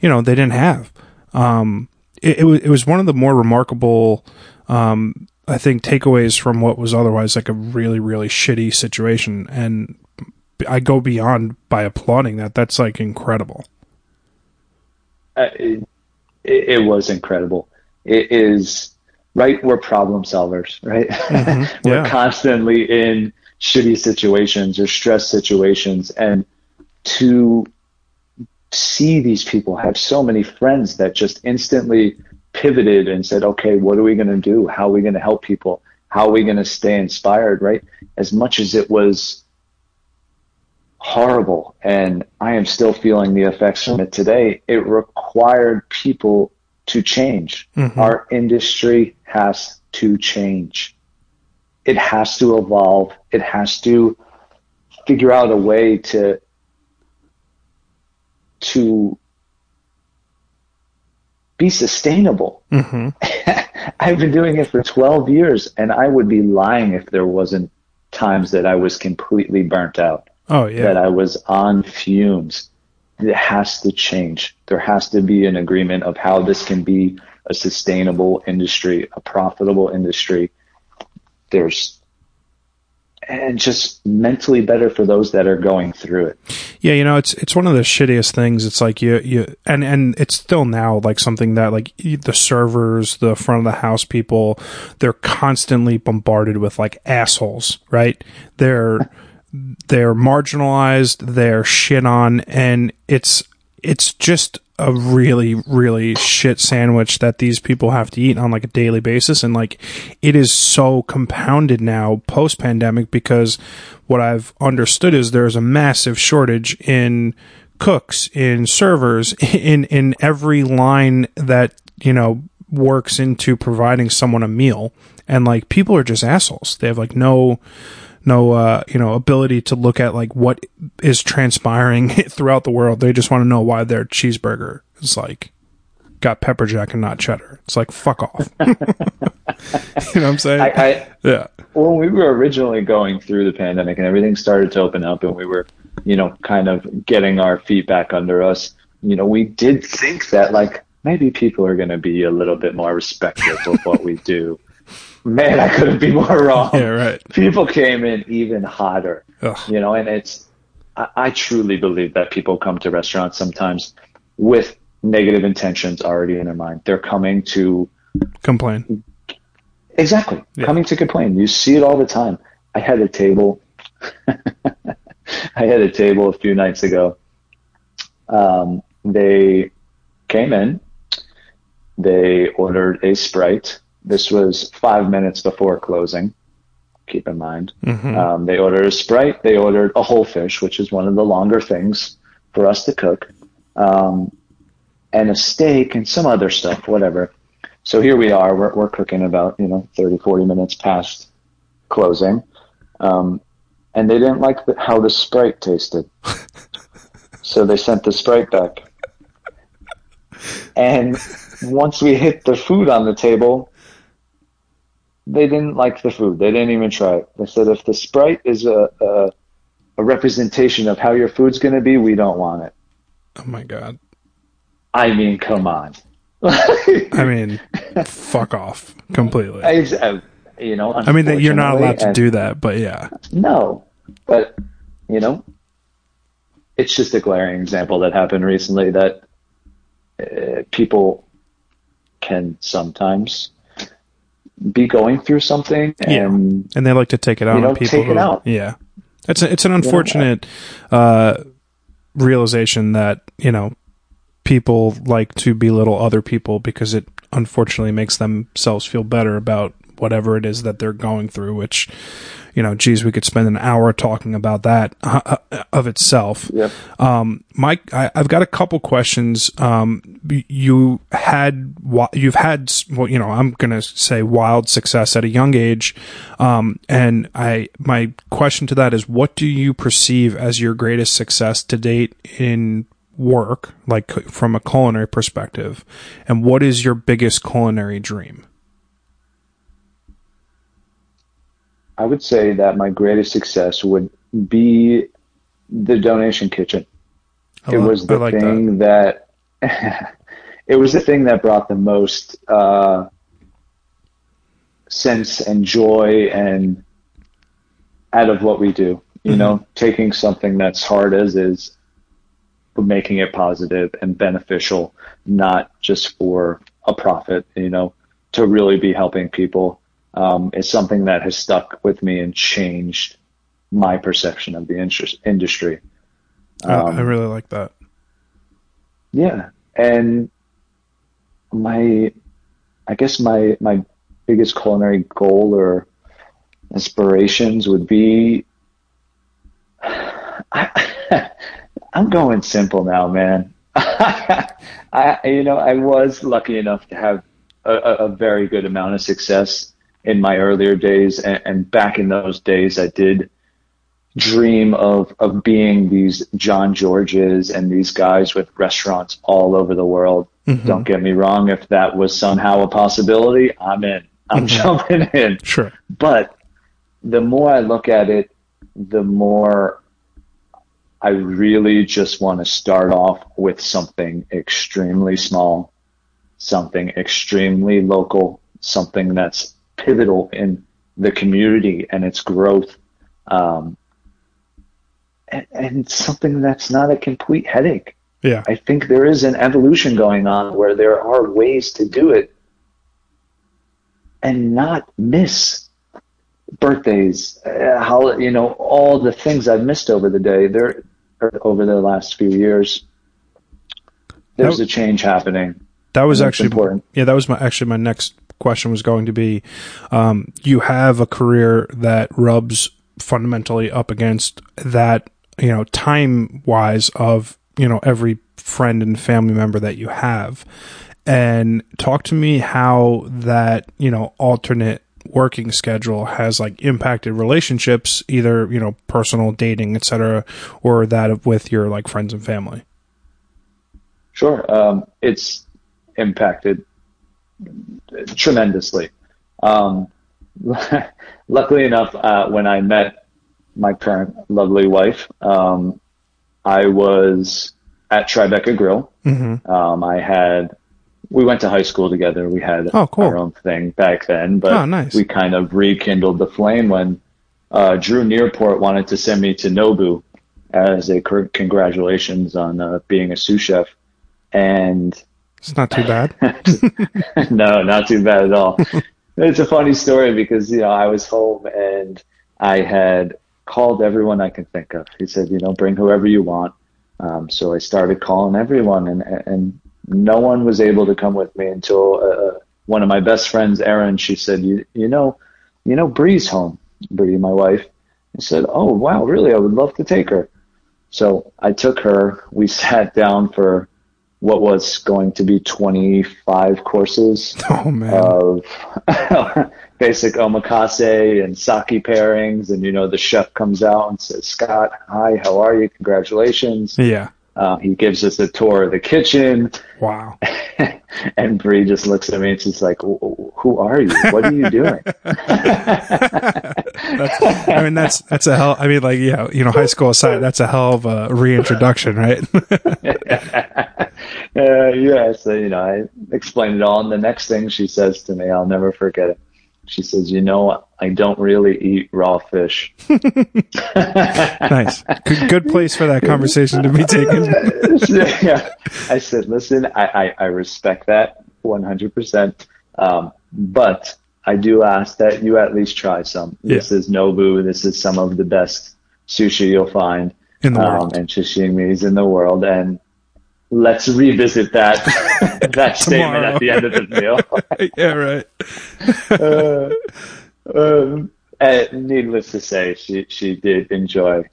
you know, they didn't have. Um, it, it, was, it was one of the more remarkable, um, I think takeaways from what was otherwise like a really, really shitty situation. And I go beyond by applauding that. That's like incredible. Uh, it, it was incredible. It is right? We're problem solvers, right? Mm-hmm. We're constantly in shitty situations or stress situations. And to see these people have so many friends that just instantly pivoted and said, okay, what are we going to do? How are we going to help people? How are we going to stay inspired, right? As much as it was horrible and I am still feeling the effects from it today, it required people to change. Mm-hmm. Our industry has to change. It has to evolve. It has to figure out a way to to be sustainable. Mm-hmm. I've been doing it for 12 years and I would be lying if there wasn't times that I was completely burnt out. Oh yeah. That I was on fumes it has to change. There has to be an agreement of how this can be a sustainable industry, a profitable industry. There's and just mentally better for those that are going through it. Yeah, you know, it's it's one of the shittiest things. It's like you you and and it's still now like something that like the servers, the front of the house people, they're constantly bombarded with like assholes, right? They're they're marginalized, they're shit on, and it's it's just a really really shit sandwich that these people have to eat on like a daily basis. And like it is so compounded now post pandemic because what I've understood is there's a massive shortage in cooks in servers in in every line that you know works into providing someone a meal. And like people are just assholes. They have like no no uh, you know ability to look at like what is transpiring throughout the world. They just want to know why their cheeseburger is like got pepper jack and not cheddar. It's like fuck off. you know what I'm saying? I, I, yeah. When we were originally going through the pandemic and everything started to open up and we were, you know, kind of getting our feet back under us, you know, we did think that like maybe people are going to be a little bit more respectful of what we do man, I couldn't be more wrong. Yeah, right. People came in even hotter, Ugh. you know, and it's, I, I, truly believe that people come to restaurants sometimes with negative intentions already in their mind. They're coming to complain. Exactly. Yeah. Coming to complain. You see it all the time. I had a table. I had a table a few nights ago. Um, they came in. They ordered a Sprite this was five minutes before closing. Keep in mind, mm-hmm. um, they ordered a sprite. They ordered a whole fish, which is one of the longer things for us to cook, um, and a steak and some other stuff, whatever. So here we are. We're, we're cooking about you know 30, 40 minutes past closing, um, and they didn't like the, how the sprite tasted, so they sent the sprite back. And once we hit the food on the table, they didn't like the food. They didn't even try it. They said if the Sprite is a, a, a representation of how your food's going to be, we don't want it. Oh my god. I mean, come on. I mean, fuck off completely. I, you know, I mean, you're not allowed to do that, but yeah. No, but you know, it's just a glaring example that happened recently that uh, people can sometimes be going through something and yeah. and they like to take it out you know, on people take who, it out. yeah it's a, it's an unfortunate uh, realization that you know people like to belittle other people because it unfortunately makes themselves feel better about whatever it is that they're going through, which, you know, geez, we could spend an hour talking about that uh, uh of itself. Yep. Um, Mike, I, have got a couple questions. Um, you had, you've had, well, you know, I'm going to say wild success at a young age. Um, and I, my question to that is what do you perceive as your greatest success to date in work, like from a culinary perspective? And what is your biggest culinary dream? I would say that my greatest success would be the donation kitchen. it was the like thing that, that it was the thing that brought the most uh, sense and joy and out of what we do. You mm-hmm. know, taking something that's hard as is but making it positive and beneficial, not just for a profit, you know, to really be helping people um, is something that has stuck with me and changed my perception of the interest, industry. Um, I really like that. Yeah. And my, I guess my, my biggest culinary goal or inspirations would be, I, I'm going simple now, man. I, you know, I was lucky enough to have a, a, very good amount of success in my earlier days, and, and back in those days, I did dream of of being these Jean-Georges and these guys with restaurants all over the world. Mm-hmm. Don't get me wrong, if that was somehow a possibility, I'm in. I'm mm-hmm. jumping in. Sure. But the more I look at it, the more I really just want to start off with something extremely small, something extremely local, something that's pivotal in the community and its growth. Um, and, and something that's not a complete headache. Yeah. I think there is an evolution going on where there are ways to do it and not miss birthdays, uh, how you know all the things I've missed over the day. There over the last few years. There's that, a change happening. That was actually important. Yeah, that was my actually my next question was going to be um, you have a career that rubs fundamentally up against that you know time wise of you know every friend and family member that you have and talk to me how that you know alternate working schedule has like impacted relationships, either, you know, personal dating, etc., or that of with your like friends and family? Sure. Um, it's impacted tremendously. Um, luckily enough, uh, when I met my current lovely wife, um, I was at Tribeca Grill. Mm-hmm. Um, I had we went to high school together. We had oh, cool. our own thing back then, but oh, nice. we kind of rekindled the flame when uh, Drew Nieporent wanted to send me to Nobu as a congratulations on uh, being a sous chef, and it's not too bad. no, not too bad at all. it's a funny story because you know I was home and I had called everyone I can think of. He said, you know, bring whoever you want. Um, so I started calling everyone, and and no one was able to come with me until uh, one of my best friends, Erin. She said, "You you know, you know, Bree's home. Bree, my wife." I said, "Oh wow, really? I would love to take her." So I took her. We sat down for what was going to be 25 courses oh, of basic omakase and sake pairings. And, you know, the chef comes out and says, Scott, hi, how are you? Congratulations. Yeah. Uh, he gives us a tour of the kitchen. Wow. and Bree just looks at me and she's like, "Who are you? What are you doing?" I mean, that's that's a hell. I mean, like, yeah, you know, high school aside, that's a hell of a reintroduction, right? uh, yeah. So you know, I explained it all, and the next thing she says to me, I'll never forget it. She says, "You know, I don't really eat raw fish." nice, good, good, place for that conversation to be taken. yeah, I said, "Listen, I, I, I respect that 100, um, percent but I do ask that you at least try some. Yeah. This is Nobu. This is some of the best sushi you'll find in the world um, and sashimis in the world, and let's revisit that that statement at the end of the meal. yeah, right. uh, um, needless to say, she she did enjoy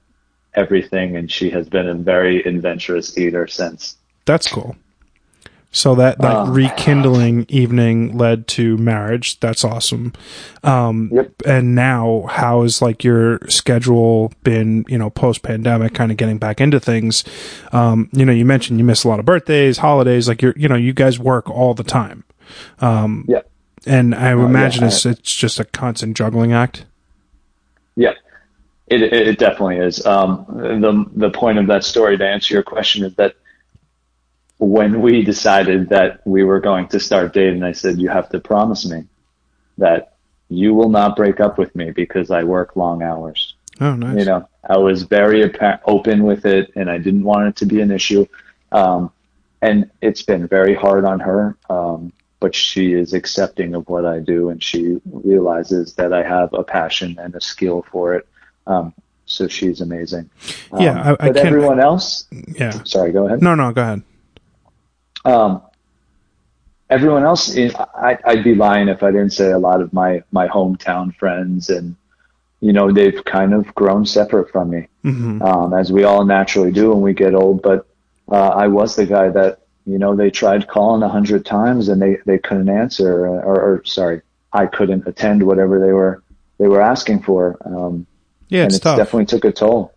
everything, and she has been a very adventurous eater since. That's cool. So that that um, rekindling evening led to marriage. That's awesome. Um, yep. And now, how has like your schedule been? You know, post pandemic, kind of getting back into things. Um, you know, you mentioned you miss a lot of birthdays, holidays. Like you're, you know, you guys work all the time. Um, yeah. And I uh, imagine yeah, it's I, it's just a constant juggling act. Yeah. It, it definitely is. Um, the the point of that story to answer your question is that when we decided that we were going to start dating, I said, you have to promise me that you will not break up with me because I work long hours. Oh, nice. You know, I was very open with it and I didn't want it to be an issue. Um, and it's been very hard on her. Um, but she is accepting of what I do and she realizes that I have a passion and a skill for it. Um, so she's amazing. yeah. Um, I, I but everyone else, yeah. Sorry, go ahead. No, no, go ahead. Um, everyone else, I, I'd be lying if I didn't say a lot of my my hometown friends, and you know they've kind of grown separate from me, mm-hmm. um, as we all naturally do when we get old. But uh, I was the guy that you know they tried calling a hundred times and they they couldn't answer, or, or, sorry, I couldn't attend whatever they were they were asking for. Um, yeah, it's tough. definitely took a toll.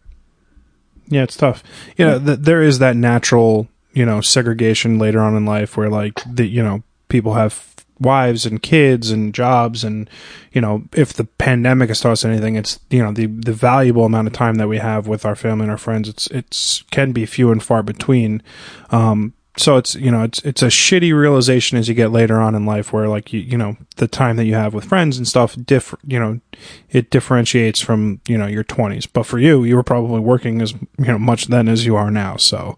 Yeah, it's tough. You know, th- there is that natural you know segregation later on in life where like the you know people have wives and kids and jobs and you know if the pandemic has taught us anything it's you know the the valuable amount of time that we have with our family and our friends it's it's can be few and far between um so it's you know it's it's a shitty realization as you get later on in life where like you you know the time that you have with friends and stuff diff you know it differentiates from you know your 20s but for you you were probably working as you know much then as you are now. So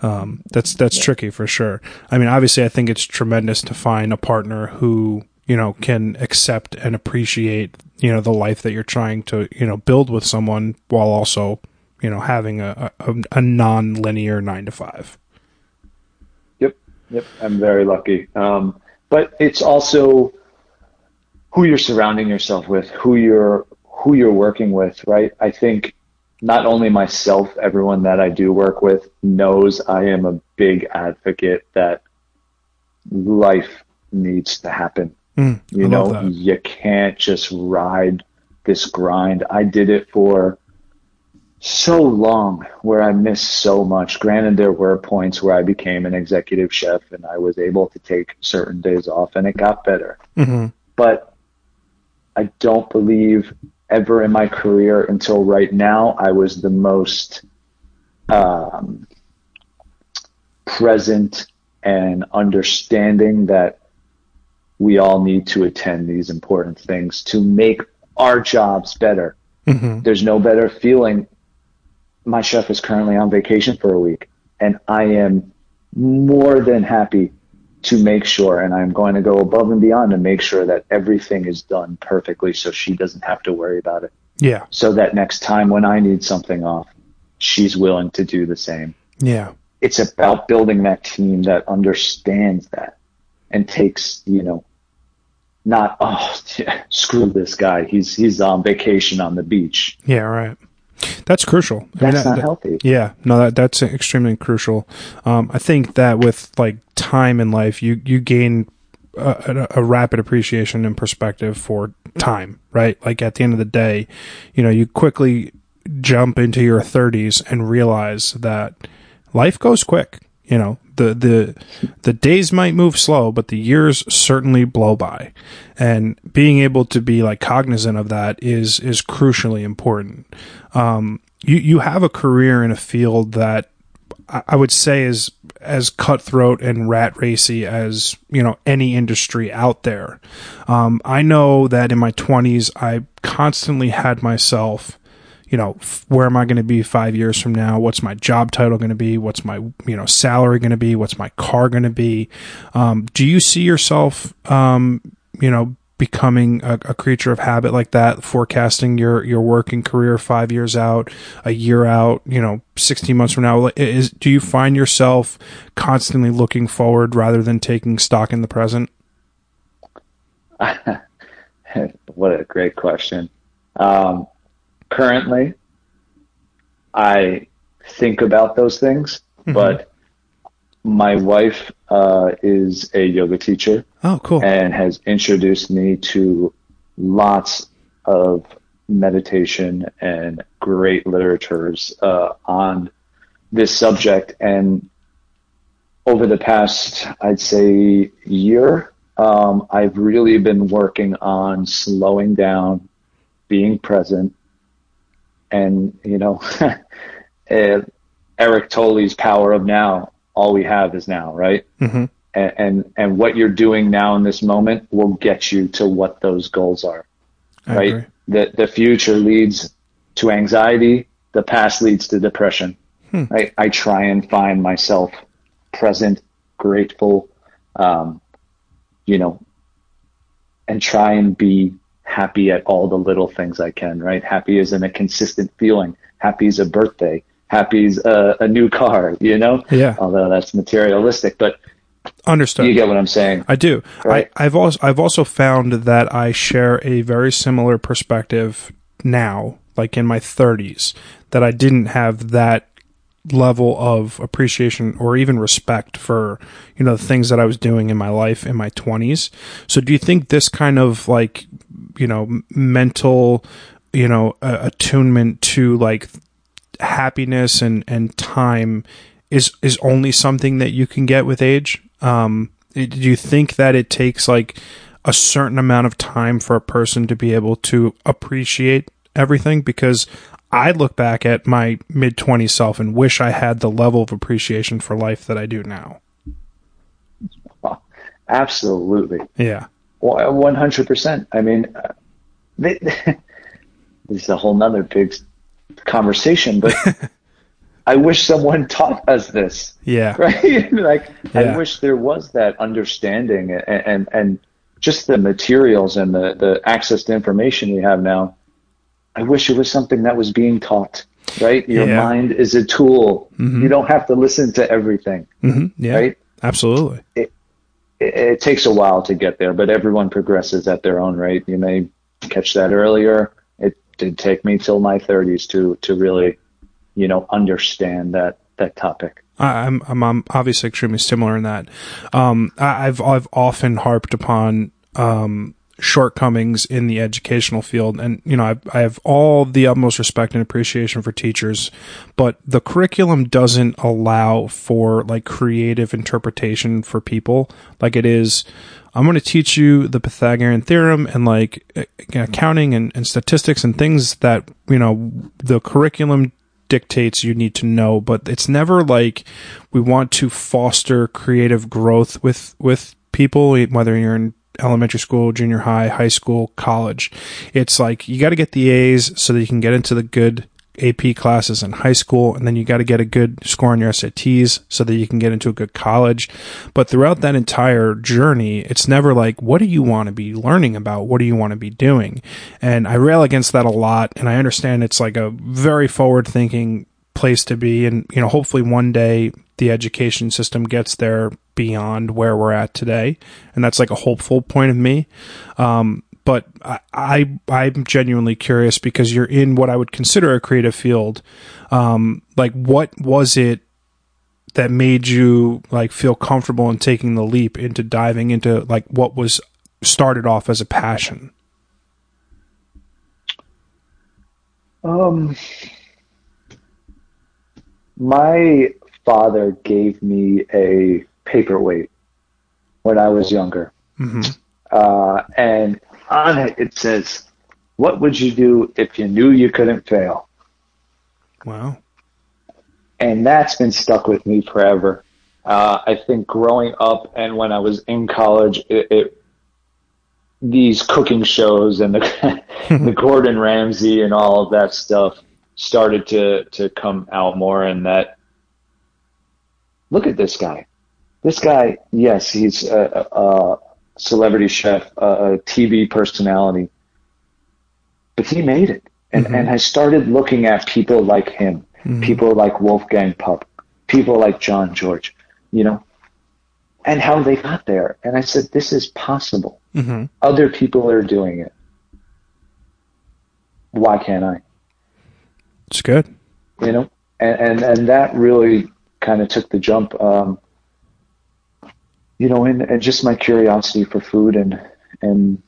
um, that's that's yeah. tricky for sure. I mean obviously i think it's tremendous to find a partner who you know can accept and appreciate you know the life that you're trying to you know build with someone while also you know having a, a, a non-linear nine to five Yep, I'm very lucky. Um, but it's also who you're surrounding yourself with, who you're who you're working with, right? I think not only myself, everyone that I do work with knows I am a big advocate that life needs to happen. Mm, you know, you can't just ride this grind. I did it for so long where I missed so much. Granted, there were points where I became an executive chef and I was able to take certain days off and it got better. Mm-hmm. But I don't believe ever in my career until right now I was the most um, present and understanding that we all need to attend these important things to make our jobs better. Mm-hmm. There's no better feeling my chef is currently on vacation for a week, and I am more than happy to make sure, and I'm going to go above and beyond to make sure that everything is done perfectly so she doesn't have to worry about it. Yeah. So that next time when I need something off, she's willing to do the same. Yeah. It's about building that team that understands that and takes, you know, not, oh, screw this guy. He's, he's on vacation on the beach. Yeah, right. That's crucial. That's I mean, that, not healthy. Yeah, no, that that's extremely crucial. Um, I think that with like time in life, you you gain a, a, rapid appreciation and perspective for time. Right, like at the end of the day, you know, you quickly jump into your 30s and realize that life goes quick. You know, the the the days might move slow, but the years certainly blow by. And being able to be like cognizant of that is is crucially important. Um, you you have a career in a field that I would say is as cutthroat and rat racy as you know any industry out there. Um, I know that in my twenties, I constantly had myself you know, where am I going to be five years from now? What's my job title going to be? What's my, you know, salary going to be? What's my car going to be? Um, do you see yourself, um, you know, becoming a, a, creature of habit like that, forecasting your your working career five years out, a year out, you know, sixteen months from now? Is do you find yourself constantly looking forward rather than taking stock in the present? what a great question. Um, currently, I think about those things, mm-hmm. but my wife uh, is a yoga teacher. Oh, cool. And has introduced me to lots of meditation and great literatures uh, on this subject. And over the past, I'd say, year, um, I've really been working on slowing down, being present, and you know, Eckhart Tolle's power of now all we have is now, right? Mm-hmm. And, and, and what you're doing now in this moment will get you to what those goals are, I right? Agree. The the future leads to anxiety. The past leads to depression. Hmm. I, I try and find myself present, grateful, um, you know, and try and be happy at all the little things I can, right? Happy isn't a consistent feeling. Happy is a birthday happy's a, a new car, you know? Yeah. Although that's materialistic, but Understood. You get what I'm saying? I do. Right? I, have also I've also found that I share a very similar perspective now, like in my 30s, that I didn't have that level of appreciation or even respect for you know the things that I was doing in my life in my 20s. So do you think this kind of like you know mental you know uh, attunement to like happiness and and time is is only something that you can get with age. Um, do you think that it takes like a certain amount of time for a person to be able to appreciate everything? Because I look back at my mid 20s self and wish I had the level of appreciation for life that I do now. absolutely. Yeah. 100%. I mean, uh, this is a whole nother big conversation, but I wish someone taught us this. Yeah. Right. like yeah. I wish there was that understanding and, and, and just the materials and the, the access to information we have now. I wish it was something that was being taught, right? Your yeah. mind is a tool. Mm-hmm. You don't have to listen to everything. Mm-hmm. Yeah. Right. Absolutely. It, it, it takes a while to get there, but everyone progresses at their own rate. You may catch that earlier did take me till my 30s to to really, you know, understand that that topic. I'm I'm obviously extremely similar in that. Um, I've I've often harped upon um, shortcomings in the educational field, and you know I, I have all the utmost respect and appreciation for teachers, but the curriculum doesn't allow for like creative interpretation for people like it is I'm going to teach you the Pythagorean theorem and like accounting and, and statistics and things that, you know, the curriculum dictates you need to know, but it's never like we want to foster creative growth with, with people, whether you're in elementary school, junior high, high school, college. It's like you got to get the A's so that you can get into the good AP classes in high school, and then you got to get a good score on your SATs so that you can get into a good college. But throughout that entire journey, it's never like, what do you want to be learning about? What do you want to be doing? And I rail against that a lot, and I understand it's like a very forward thinking place to be. And, you know, hopefully one day the education system gets there beyond where we're at today. And that's like a hopeful point of me. Um, but I, I I'm genuinely curious because you're in what I would consider a creative field. Um, like, what was it that made you like feel comfortable in taking the leap into diving into like what was started off as a passion? Um, my father gave me a paperweight when I was younger. Mm-hmm. Uh, and on it, it says, What would you do if you knew you couldn't fail? Wow. And that's been stuck with me forever. Uh, I think growing up and when I was in college, it, it, these cooking shows and the, the Gordon Ramsay and all of that stuff started to, to come out more and that look at this guy. This guy, yes, he's a, a, celebrity chef, a TV personality, but he made it. And, mm-hmm. and I started looking at people like him, mm-hmm. people like Wolfgang Puck, people like Jean-Georges, you know, and how they got there. And I said, this is possible. Mm-hmm. Other people are doing it. Why can't I? It's good. You know, and, and, and that really kind of took the jump. Um, you know, and, and just my curiosity for food and, and,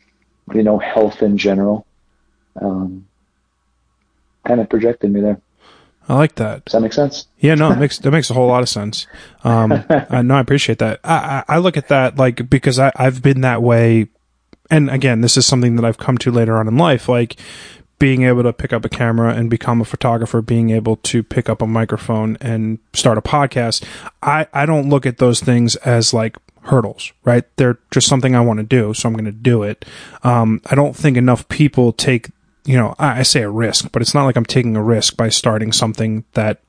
you know, health in general, um, kind of projected me there. I like that. Does that make sense? Yeah, no, it makes that makes a whole lot of sense. Um, I no, I appreciate that. I, I, I look at that like because I, I've been that way, and again, this is something that I've come to later on in life. Like being able to pick up a camera and become a photographer, being able to pick up a microphone and start a podcast. I I don't look at those things as like hurdles, right? They're just something I want to do, so I'm going to do it. Um, I don't think enough people take you know, I, I say a risk, but it's not like I'm taking a risk by starting something that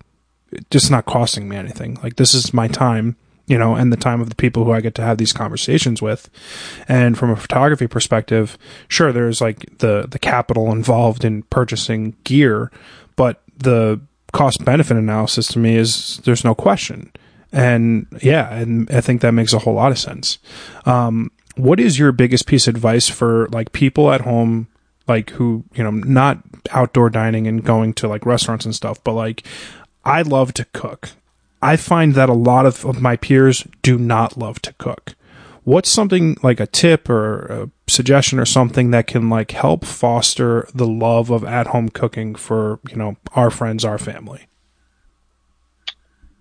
just not costing me anything. Like this is my time, you know, and the time of the people who I get to have these conversations with. And from a photography perspective, sure, there's like the the capital involved in purchasing gear, but the cost benefit analysis to me is there's no question. And yeah, and I think that makes a whole lot of sense. Um, what is your biggest piece of advice for like people at home like who, you know, not outdoor dining and going to like restaurants and stuff, but like I love to cook. I find that a lot of, of my peers do not love to cook. What's something like a tip or a suggestion or something that can like help foster the love of at home cooking for, you know, our friends, our family?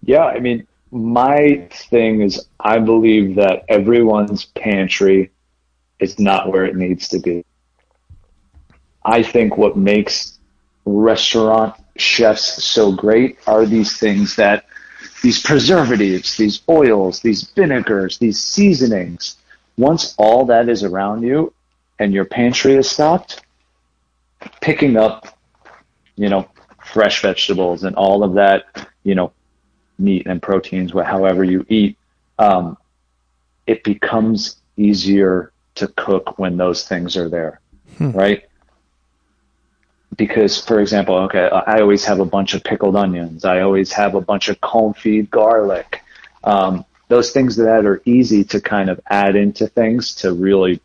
Yeah, I mean, my thing is I believe that everyone's pantry is not where it needs to be. I think what makes restaurant chefs so great are these things that these preservatives, these oils, these vinegars, these seasonings. Once all that is around you and your pantry is stocked, picking up, you know, fresh vegetables and all of that, you know, meat and proteins, however you eat, um, it becomes easier to cook when those things are there, hmm. right? because, for example, okay, I always have a bunch of pickled onions. I always have a bunch of confit garlic. Um, those things that are easy to kind of add into things to really,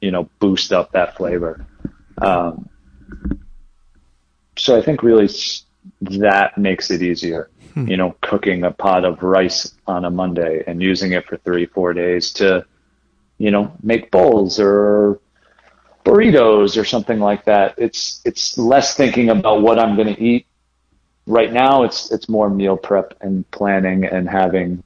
you know, boost up that flavor. Um, so I think really that makes it easier. Hmm. You know, cooking a pot of rice on a Monday and using it for three, four days to, you know, make bowls or burritos or something like that. It's it's less thinking about what I'm going to eat. Right now, it's it's more meal prep and planning and having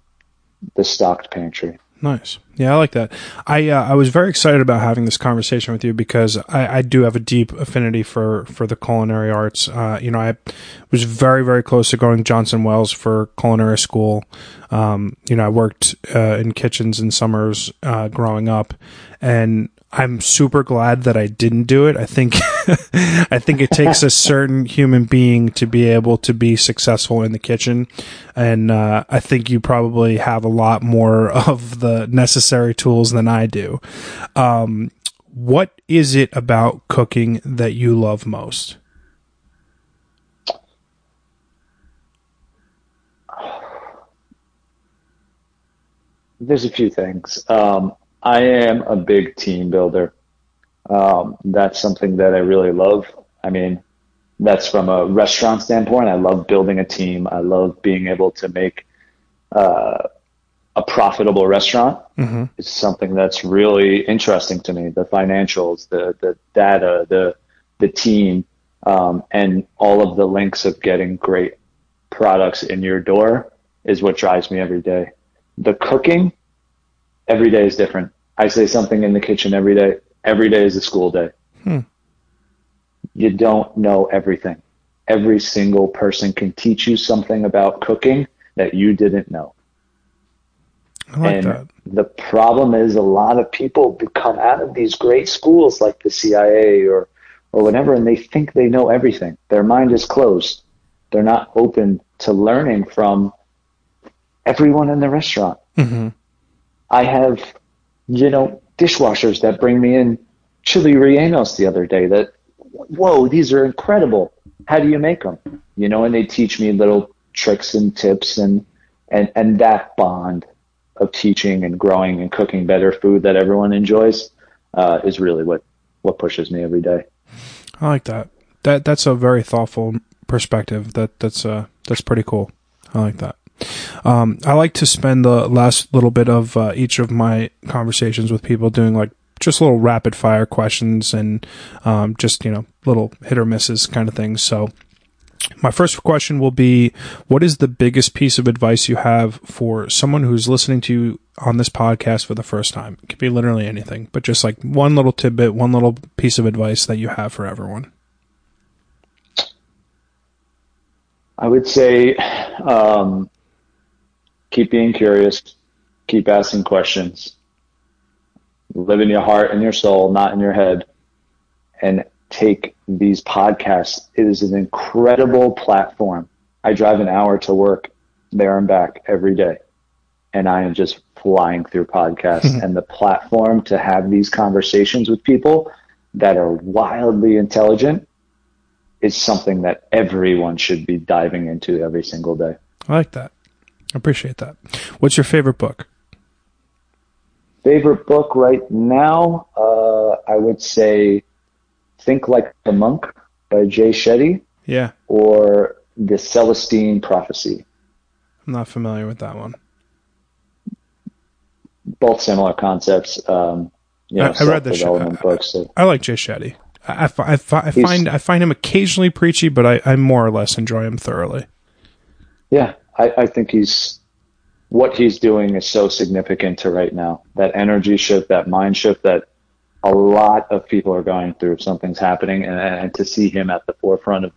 the stocked pantry. Nice. Yeah, I like that. I uh, I was very excited about having this conversation with you because I, I do have a deep affinity for for the culinary arts. Uh, you know, I was very very close to going Johnson Wales for culinary school. Um, you know, I worked uh, in kitchens in summers uh, growing up, and I'm super glad that I didn't do it. I think I think it takes a certain human being to be able to be successful in the kitchen, and uh, I think you probably have a lot more of the necessary tools than I do. Um, what is it about cooking that you love most? There's a few things. Um, I am a big team builder. Um, that's something that I really love. I mean, that's from a restaurant standpoint. I love building a team. I love being able to make uh, a profitable restaurant. Mm-hmm. It's something that's really interesting to me. The financials, the the data, the the team, um, and all of the links of getting great products in your door is what drives me every day. The cooking every day is different. I say something in the kitchen every day. Every day is a school day. Hmm. You don't know everything. Every single person can teach you something about cooking that you didn't know. I Like and that. the problem is a lot of people come out of these great schools like the CIA or or whatever, and they think they know everything. Their mind is closed. They're not open to learning from everyone in the restaurant. Mm-hmm. I have, you know, dishwashers that bring me in chili rellenos the other day that, whoa, these are incredible. How do you make them? You know, and they teach me little tricks and tips and, and, and that bond of teaching and growing and cooking better food that everyone enjoys uh, is really what, what pushes me every day. I like that. That that's a very thoughtful perspective. That that's uh that's pretty cool. I like that. Um, I like to spend the last little bit of uh, each of my conversations with people doing like just little rapid fire questions and um, just you know little hit or misses kind of things. So my first question will be what is the biggest piece of advice you have for someone who's listening to you on this podcast for the first time it could be literally anything but just like one little tidbit one little piece of advice that you have for everyone i would say um, keep being curious keep asking questions live in your heart and your soul not in your head and take these podcasts. It is an incredible platform. I drive an hour to work there and back every day. And I am just flying through podcasts and the platform to have these conversations with people that are wildly intelligent is something that everyone should be diving into every single day. I like that. Appreciate that. What's your favorite book? Favorite book right now, uh, I would say Think Like a Monk by Jay Shetty. Yeah. Or The Celestine Prophecy. I'm not familiar with that one. Both similar concepts. Um, you know, I, I read the development books. So. I like Jay Shetty. I, I, I, I find I find him occasionally preachy, but I, I more or less enjoy him thoroughly. Yeah, I, I think he's what he's doing is so significant to right now. That energy shift, that mind shift, that a lot of people are going through. Something's happening, and, and to see him at the forefront of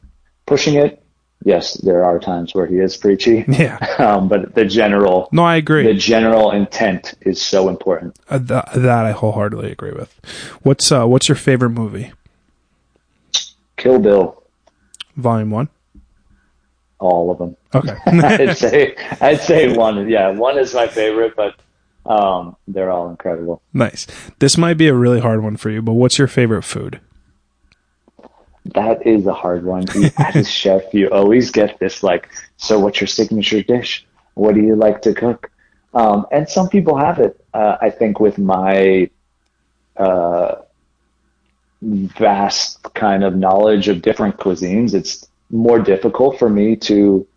pushing it, yes, there are times where he is preachy. Yeah. Um, but the general, no, I agree. The general intent is so important. Uh, th- that I wholeheartedly agree with. What's uh, what's your favorite movie? Kill Bill. Volume one. All of them. Okay. I'd say I'd say one. Yeah, one is my favorite, but um, they're all incredible. Nice. This might be a really hard one for you, but what's your favorite food? That is a hard one. As a chef, you always get this like, so what's your signature dish? What do you like to cook? Um, and some people have it. Uh, I think with my uh, vast kind of knowledge of different cuisines, it's more difficult for me to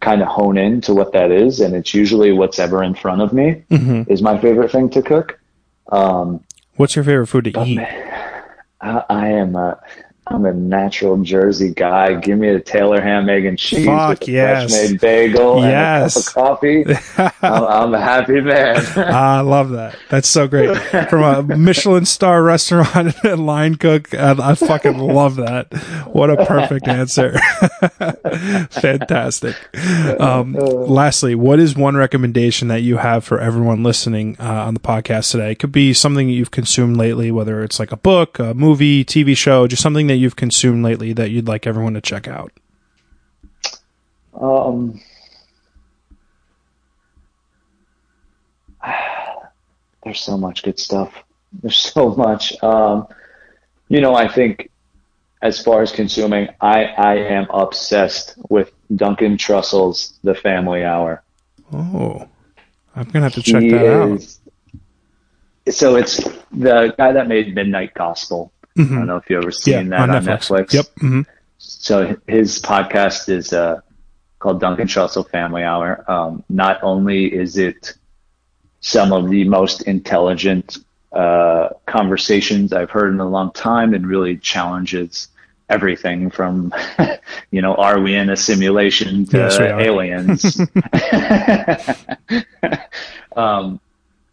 kind of hone in to what that is. And it's usually what's ever in front of me mm-hmm. is my favorite thing to cook. Um, What's your favorite food to eat? I, I am a, I'm a natural Jersey guy. Give me a Taylor ham, egg, and cheese Fuck, with a yes. fresh made bagel yes. and a cup of coffee. I'm, I'm, a happy man. I love that. That's so great. From a Michelin star restaurant and line cook, I, I fucking love that. What a perfect answer. Fantastic. Um, lastly, what is one recommendation that you have for everyone listening uh, on the podcast today? It could be something that you've consumed lately, whether it's like a book, a movie, TV show, just something that you've consumed lately that you'd like everyone to check out? Um, there's so much good stuff. There's so much. Um, you know, I think as far as consuming, I, I am obsessed with Duncan Trussell's The Family Hour. Oh, I'm gonna have to check he that is, out. So it's the guy that made Midnight Gospel. Mm-hmm. I don't know if you've ever seen yeah, that on Netflix. Netflix. Yep. Mm-hmm. So his podcast is uh, called Duncan Trussell Family Hour. Um, not only is it some of the most intelligent uh, conversations I've heard in a long time, and really challenges everything from, you know, are we in a simulation to yes, aliens? um,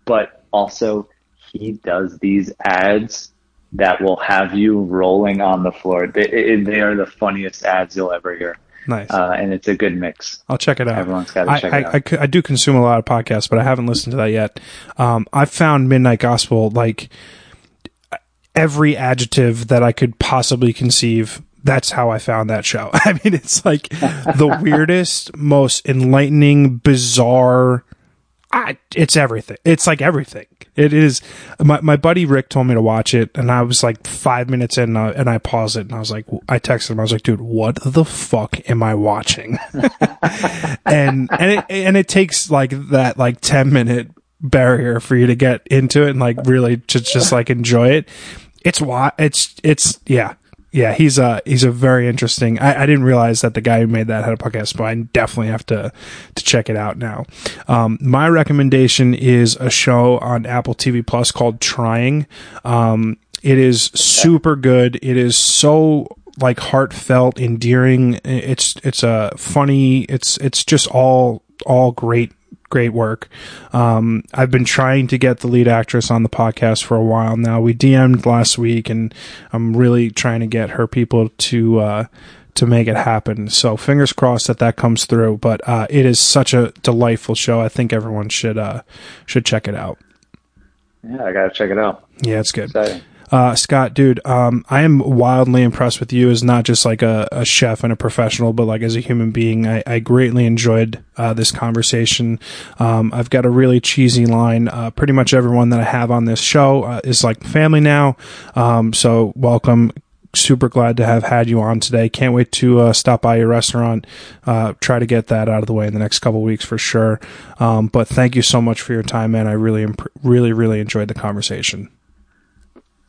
but also, he does these ads that will have you rolling on the floor. They, they are the funniest ads you'll ever hear. Nice. Uh, and it's a good mix. I'll check it out. Everyone's got to check I, it out. I, I, do consume a lot of podcasts, but I haven't listened to that yet. Um, I've found Midnight Gospel like every adjective that I could possibly conceive. That's how I found that show. I mean, it's like the weirdest, most enlightening, bizarre. It's everything. It's like everything. It is. My my buddy Rick told me to watch it, and I was like five minutes in, uh, and I paused it, and I was like, I texted him. I was like, dude, what the fuck am I watching? and and it and it takes like that like ten minute barrier for you to get into it and like really just just like enjoy it. It's why it's it's yeah yeah, he's a he's a very interesting. I, I, didn't realize that the guy who made that had a podcast, but I definitely have to to check it out now. Um, my recommendation is a show on Apple TV Plus called Trying. Um, it is super good. It is so like heartfelt, endearing. It's it's a funny. It's it's just all all great great work. Um, I've been trying to get the lead actress on the podcast for a while now. We DM'd last week, and I'm really trying to get her people to uh, to make it happen. So fingers crossed that that comes through. But uh, it is such a delightful show. I think everyone should uh, should check it out. Yeah, I gotta check it out. Yeah, it's good. Exciting. Uh, Scott, dude, um, I am wildly impressed with you as not just like a, a chef and a professional, but like as a human being. I, I greatly enjoyed uh, this conversation. Um, I've got a really cheesy line. Uh, pretty much everyone that I have on this show uh, is like family now. Um, so welcome. Super glad to have had you on today. Can't wait to uh, stop by your restaurant. Uh, try to get that out of the way in the next couple weeks for sure. Um, but thank you so much for your time, man. I really, imp- really, really enjoyed the conversation.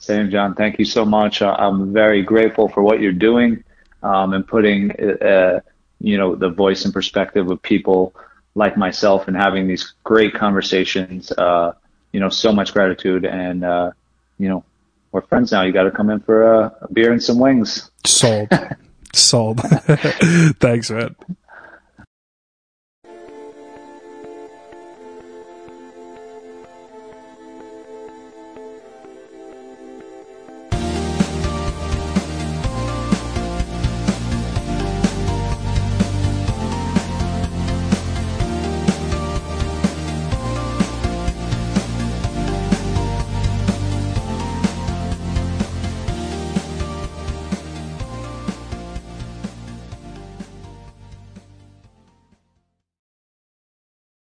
Same, John. Thank you so much. Uh, I'm very grateful for what you're doing um, and putting, uh, you know, the voice and perspective of people like myself and having these great conversations. Uh, you know, so much gratitude, and uh, you know, we're friends now. You got to come in for a, a beer and some wings. Sold. Sold. Thanks, man.